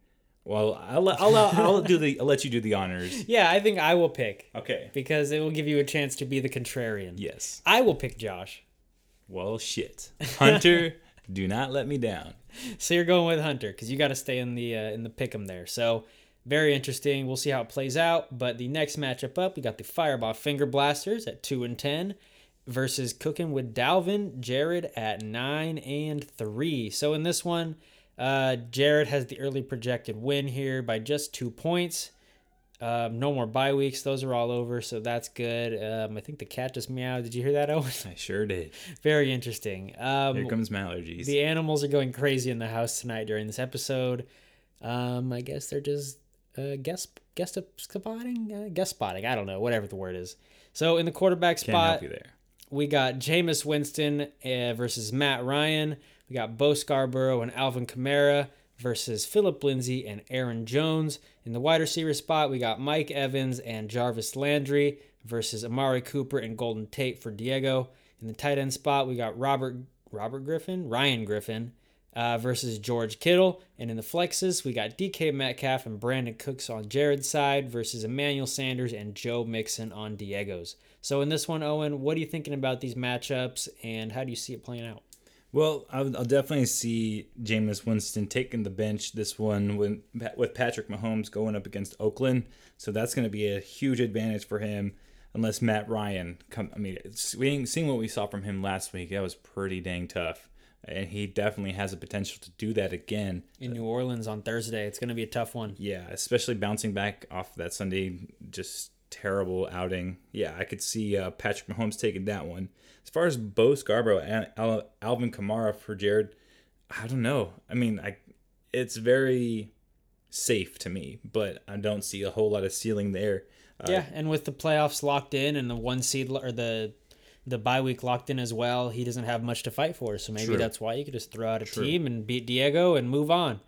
Speaker 1: well, I'll, I'll, I'll, I'll do the. I'll let you do the honors.
Speaker 3: Yeah, I think I will pick.
Speaker 1: Okay.
Speaker 3: because it will give you a chance to be the contrarian.
Speaker 1: Yes.
Speaker 3: I will pick Josh.
Speaker 1: Well, shit. Hunter, do not let me down.
Speaker 3: So you're going with Hunter because you got to stay in the uh, in the pick'em there. So very interesting. We'll see how it plays out. But the next matchup up, we got the Fireball Finger Blasters at two and ten versus Cooking with Dalvin Jared at nine and three. So in this one, uh, Jared has the early projected win here by just two points. Um, no more bye weeks; those are all over, so that's good. Um, I think the cat just meowed. Did you hear that, Owen?
Speaker 1: I sure did.
Speaker 3: Very interesting. Um,
Speaker 1: Here comes my allergies.
Speaker 3: the animals are going crazy in the house tonight during this episode. Um, I guess they're just uh, guest guest spotting, uh, guest spotting. I don't know, whatever the word is. So in the quarterback
Speaker 1: Can't
Speaker 3: spot,
Speaker 1: help you there.
Speaker 3: We got Jameis Winston uh, versus Matt Ryan. We got Bo Scarborough and Alvin Kamara versus Phillip Lindsay and Aaron Jones. In the wide receiver spot, we got Mike Evans and Jarvis Landry versus Amari Cooper and Golden Tate for Diego. In the tight end spot, we got Robert Robert Griffin, Ryan Griffin uh, versus George Kittle. And in the flexes, we got DK Metcalf and Brandin Cooks on Jared's side versus Emmanuel Sanders and Joe Mixon on Diego's. So in this one, Owen, what are you thinking about these matchups and how do you see it playing out?
Speaker 1: Well, I'll, definitely see Jameis Winston taking the bench this one with, with Patrick Mahomes going up against Oakland. So that's going to be a huge advantage for him. Unless Matt Ryan come, I mean, seeing seeing what we saw from him last week, that was pretty dang tough, and he definitely has the potential to do that again.
Speaker 3: In New Orleans on Thursday, it's going to be a tough one.
Speaker 1: Yeah, especially bouncing back off that Sunday just terrible outing. Yeah, I could see uh, Patrick Mahomes taking that one. As far as Bo Scarborough and Al- Alvin Kamara for Jared, I don't know. I mean, I it's very safe to me, but I don't see a whole lot of ceiling there.
Speaker 3: yeah, and with the playoffs locked in and the one seed or the the bye week locked in as well, he doesn't have much to fight for. So maybe
Speaker 1: True.
Speaker 3: that's why you could just throw out a team and beat Diego and move on.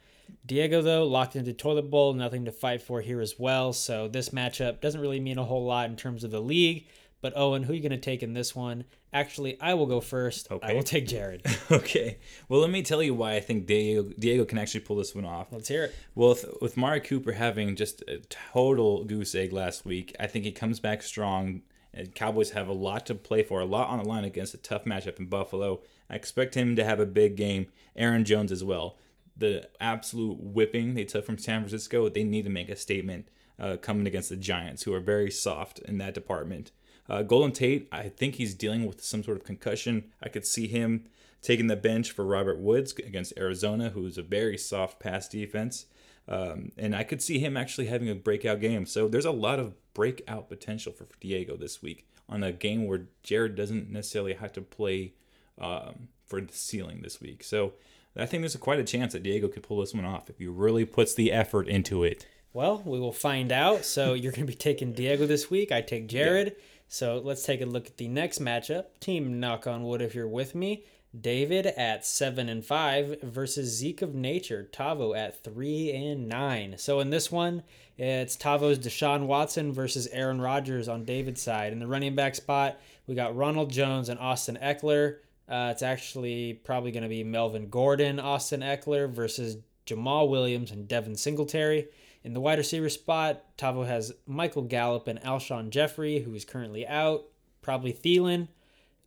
Speaker 3: Diego though locked into toilet bowl, nothing to fight for here as well. So this matchup doesn't really mean a whole lot in terms of the league. But Owen, who are you going to take in this one? Actually, I will go first. I will take Jared.
Speaker 1: Okay. Well, let me tell you why I think Diego Diego can actually pull this one off.
Speaker 3: Let's hear it.
Speaker 1: Well, with, with Mari Cooper having just a total goose egg last week, I think he comes back strong. And Cowboys have a lot to play for, a lot on the line against a tough matchup in Buffalo. I expect him to have a big game. Aaron Jones as well. The absolute whipping they took from San Francisco, they need to make a statement uh, coming against the Giants, who are very soft in that department. Uh, Golden Tate, I think he's dealing with some sort of concussion. I could see him taking the bench for Robert Woods against Arizona, who is a very soft pass defense. Um, and I could see him actually having a breakout game. So there's a lot of breakout potential for Diego this week on a game where Jared doesn't necessarily have to play um, for the ceiling this week. So I think there's a, quite a chance that Diego could pull this one off if he really puts the effort into it.
Speaker 3: Well, we will find out. So you're going to be taking Diego this week. I take Jared. So let's take a look at the next matchup. Team knock on wood if you're with me. David at seven and five versus Zeke of Nature. Tavo at three and nine. So in this one, it's Tavo's Deshaun Watson versus Aaron Rodgers on David's side. In the running back spot, we got Ronald Jones and Austin Ekeler. Uh, it's actually probably going to be Melvin Gordon, Austin Ekeler versus Jamaal Williams and Devin Singletary. In the wide receiver spot, Tavo has Michael Gallup and Alshon Jeffery, who is currently out. Probably Thielen.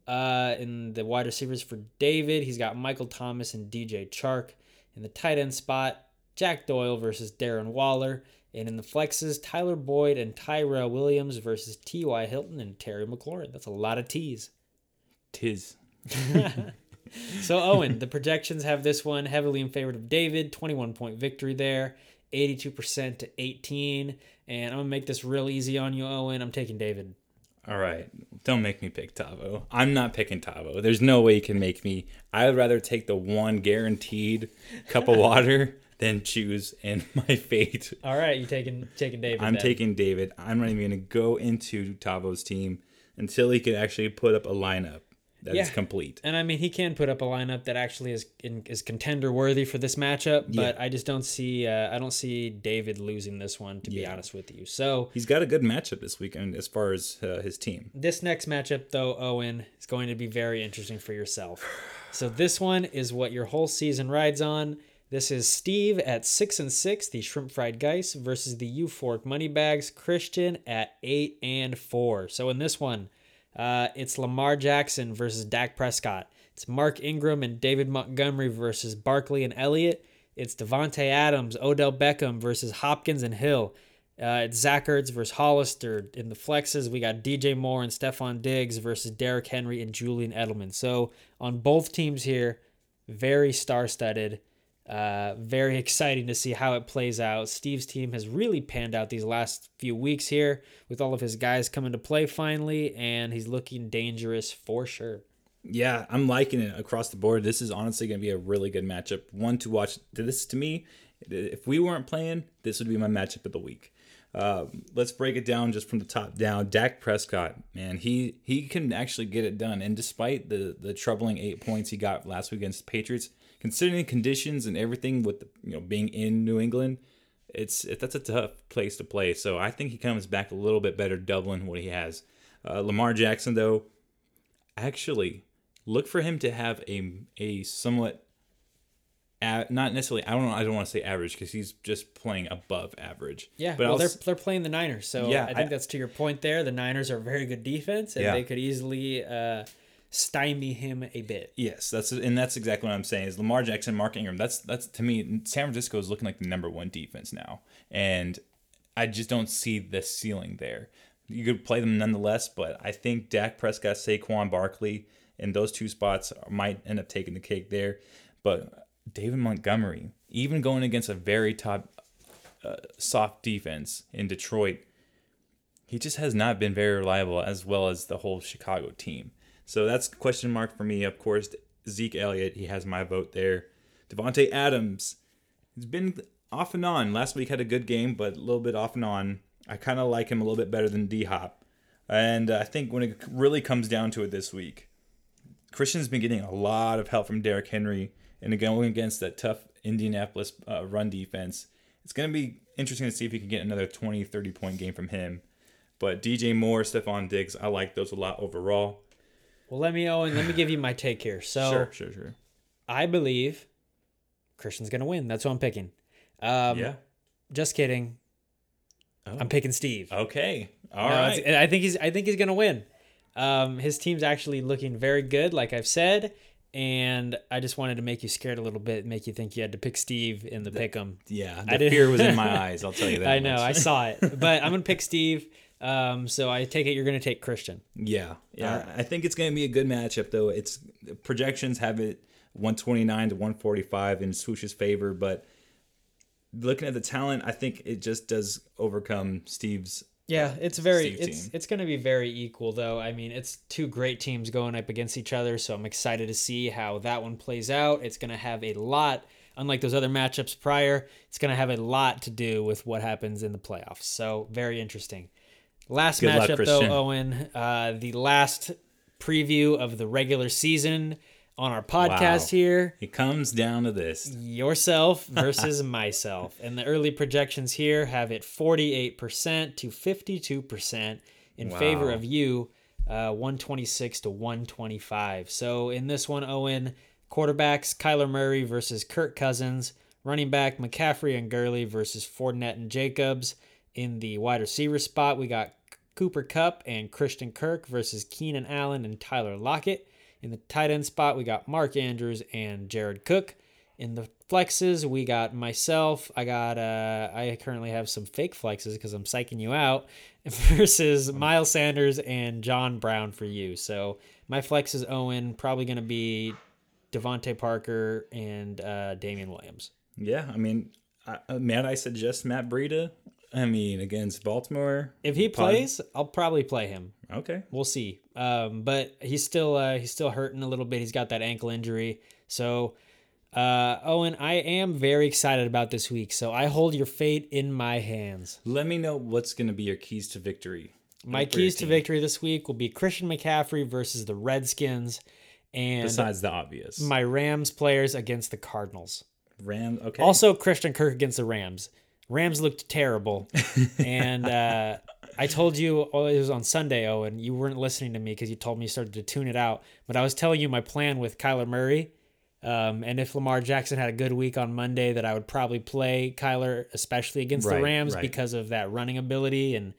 Speaker 3: Uh, in the wide receivers for David, he's got Michael Thomas and DJ Chark. In the tight end spot, Jack Doyle versus Darren Waller. And in the flexes, Tyler Boyd and Tyrell Williams versus T.Y. Hilton and Terry McLaurin. That's a lot of T's.
Speaker 1: Tis.
Speaker 3: So Owen, the projections have this one heavily in favor of David, 21 point victory there, 82% to 18. And I'm gonna make this real easy on you, Owen. I'm taking David.
Speaker 1: All right, don't make me pick Tavo. I'm not picking Tavo. There's no way you can make me. I'd rather take the one guaranteed cup of water than choose in my fate.
Speaker 3: All right, you taking taking David.
Speaker 1: I'm
Speaker 3: then.
Speaker 1: taking David. I'm not even going to go into Tavo's team until he can actually put up a lineup that is
Speaker 3: Yeah.
Speaker 1: complete.
Speaker 3: And I mean, he can put up a lineup that actually is in, is contender worthy for this matchup, but I just don't see uh, I don't see David losing this one. To be honest with you, so
Speaker 1: He's got a good matchup this weekend as far as uh, his team.
Speaker 3: This next matchup, though, Owen, is going to be very interesting for yourself. So this one is what your whole season rides on. This is Steve at six and six, the shrimp fried geese, versus the Euphoric Moneybags, Christian at eight and four. So in this one, uh, it's Lamar Jackson versus Dak Prescott. It's Mark Ingram and David Montgomery versus Barkley and Elliott. It's Davante Adams, Odell Beckham versus Hopkins and Hill. Uh, it's Zach Ertz versus Hollister. In the flexes, we got DJ Moore and Stefon Diggs versus Derrick Henry and Julian Edelman. So on both teams here, very star-studded. Uh, very exciting to see how it plays out. Steve's team has really panned out these last few weeks here with all of his guys coming to play finally, and he's looking dangerous for sure.
Speaker 1: Yeah, I'm liking it across the board. This is honestly going to be a really good matchup. One to watch. This to me, if we weren't playing, this would be my matchup of the week. Uh, let's break it down just from the top down. Dak Prescott, man, he he can actually get it done. And despite the the troubling eight points he got last week against the Patriots, considering the conditions and everything with you know being in New England, it's it, that's a tough place to play. So I think he comes back a little bit better, doubling what he has. Uh, Lamar Jackson, though, actually look for him to have a a somewhat not necessarily I don't know I don't want to say average because he's just playing above average.
Speaker 3: Yeah,
Speaker 1: but
Speaker 3: well, they're they're playing the Niners, so
Speaker 1: Yeah,
Speaker 3: I think
Speaker 1: I-
Speaker 3: that's to your point there. The Niners are a very good defense, and
Speaker 1: Yeah.
Speaker 3: they could easily uh, stymie him a bit.
Speaker 1: Yes, that's and that's exactly what I'm saying. Is Lamar Jackson, Mark Ingram? That's that's to me, San Francisco is looking like the number one defense now, and I just don't see the ceiling there. You could play them nonetheless, but I think Dak Prescott, Saquon Barkley, and those two spots might end up taking the cake there. But David Montgomery, even going against a very top uh, soft defense in Detroit, he just has not been very reliable as well as the whole Chicago team. So that's question mark for me. Of course, Zeke Elliott, he has my vote there. Davante Adams, he's been off and on. Last week had a good game, but a little bit off and on. I kind of like him a little bit better than D Hop. And I think when it really comes down to it this week, Christian's been getting a lot of help from Derrick Henry and going against that tough Indianapolis uh, run defense. It's going to be interesting to see if he can get another 20, 30 point game from him. But DJ Moore, Stefon Diggs, I like those a lot overall.
Speaker 3: Well, let me Owen, let me give you my take here. So
Speaker 1: sure, sure, sure.
Speaker 3: I believe Christian's gonna win. That's what I'm picking. Um,
Speaker 1: yeah.
Speaker 3: Just kidding. I'm picking Steve.
Speaker 1: Okay. All
Speaker 3: No,
Speaker 1: right.
Speaker 3: I think he's I think he's gonna win. Um, his team's actually looking very good, like I've said, and I just wanted to make you scared a little bit, make you think you had to pick Steve in the pick 'em.
Speaker 1: Yeah,
Speaker 3: I
Speaker 1: the
Speaker 3: did-
Speaker 1: fear was in my eyes. I'll tell you that.
Speaker 3: I know. I saw it, but I'm gonna pick Steve. Um, so I take it you're gonna take Christian.
Speaker 1: Yeah, yeah. I think it's going to be a good matchup, though. It's projections have it 129 to 145 in Swoosh's favor, but looking at the talent, I think it just does overcome Steve's.
Speaker 3: Yeah, it's very
Speaker 1: Steve
Speaker 3: it's
Speaker 1: team.
Speaker 3: it's going to be very equal though. I mean, it's two great teams going up against each other, so I'm excited to see how that one plays out. It's going to have a lot unlike those other matchups prior, it's going to have a lot to do with what happens in the playoffs. So, very interesting. Last
Speaker 1: Good
Speaker 3: matchup
Speaker 1: Christian.
Speaker 3: though, Owen, uh, the last preview of the regular season on our podcast
Speaker 1: Wow.
Speaker 3: here
Speaker 1: It comes down to this.
Speaker 3: yourself versus myself. And the early projections here have it 48% to 52% in favor of you, uh, 126 to 125. So in this one, Owen, quarterbacks Kyler Murray versus Kirk Cousins, running back McCaffrey and Gurley versus Fournette and Jacobs. In the wide receiver spot, we got Cooper Kupp and Christian Kirk versus Keenan Allen and Tyler Lockett. In the tight end spot, we got Mark Andrews and Jared Cook. In the flexes, we got myself. I got uh I currently have some fake flexes because I'm psyching you out versus Miles Sanders and John Brown for you. So my flex is Owen, probably gonna be DeVante Parker and uh Damien Williams.
Speaker 1: Yeah, I mean, I, uh, man, I suggest Matt Breida. I mean, against Baltimore.
Speaker 3: If he
Speaker 1: Probably-
Speaker 3: plays, I'll probably play him.
Speaker 1: Okay.
Speaker 3: We'll see. Um, but he's still uh, he's still hurting a little bit. He's got that ankle injury. So, uh, Owen, I am very excited about this week. So I hold your fate in my hands.
Speaker 1: Let me know what's going to be your keys to victory.
Speaker 3: My keys to victory this week will be Christian McCaffrey versus the Redskins, and
Speaker 1: Besides the obvious.
Speaker 3: my Rams players against the Cardinals.
Speaker 1: Ram. Okay.
Speaker 3: Also, Christian Kirk against the Rams. Rams looked terrible, and uh, I told you oh, it was on Sunday, Owen. You weren't listening to me because you told me you started to tune it out. But I was telling you my plan with Kyler Murray, um, and if Lamar Jackson had a good week on Monday, that I would probably play Kyler, especially against the Rams
Speaker 1: right.
Speaker 3: because of that running ability, and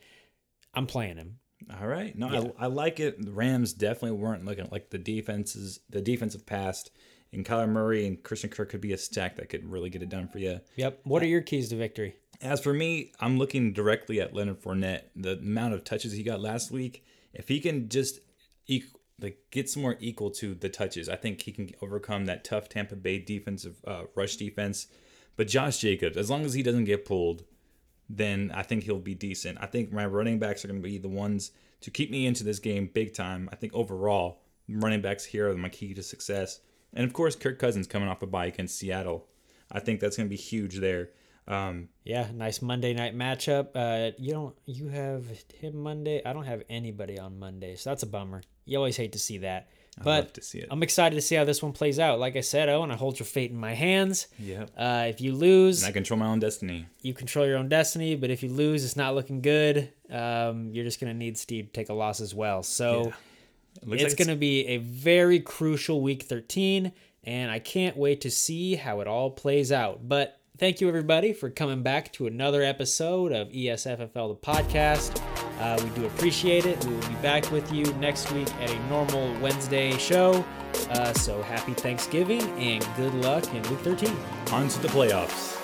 Speaker 3: I'm playing him.
Speaker 1: All right. No,
Speaker 3: Yeah.
Speaker 1: I, I like it. The Rams definitely weren't looking like the defenses, the defensive past. And Kyler Murray and Christian Kirk could be a stack that could really get it done for you.
Speaker 3: Yep. What are your keys to victory?
Speaker 1: As for me, I'm looking directly at Leonard Fournette. The amount of touches he got last week, if he can just equal, like get some more equal to the touches, I think he can overcome that tough Tampa Bay defensive uh, rush defense. But Josh Jacobs, as long as he doesn't get pulled, then I think he'll be decent. I think my running backs are going to be the ones to keep me into this game big time. I think overall, running backs here are my key to success. And of course, Kirk Cousins coming off a bye against Seattle. I think that's going to be huge there. Um,
Speaker 3: Yeah, nice Monday night matchup. Uh, you don't you have him Monday? I don't have anybody on Monday, so that's a bummer. You always hate to see that.
Speaker 1: I'd
Speaker 3: But
Speaker 1: love to see it.
Speaker 3: I'm excited to see how this one plays out. Like I said, Owen, I hold your fate in my hands.
Speaker 1: Yep.
Speaker 3: Uh, if you lose,
Speaker 1: and I control my own destiny.
Speaker 3: you control your own destiny. But if you lose, it's not looking good. Um, you're just gonna need Steve to take a loss as well. So
Speaker 1: It looks
Speaker 3: it's
Speaker 1: like
Speaker 3: going to be a very crucial week 13, and I can't wait to see how it all plays out. But thank you, everybody, for coming back to another episode of ESFFL, the podcast. Uh, we do appreciate it. We will be back with you next week at a normal Wednesday show. Uh, so happy Thanksgiving and good luck in week 13.
Speaker 1: on to the playoffs.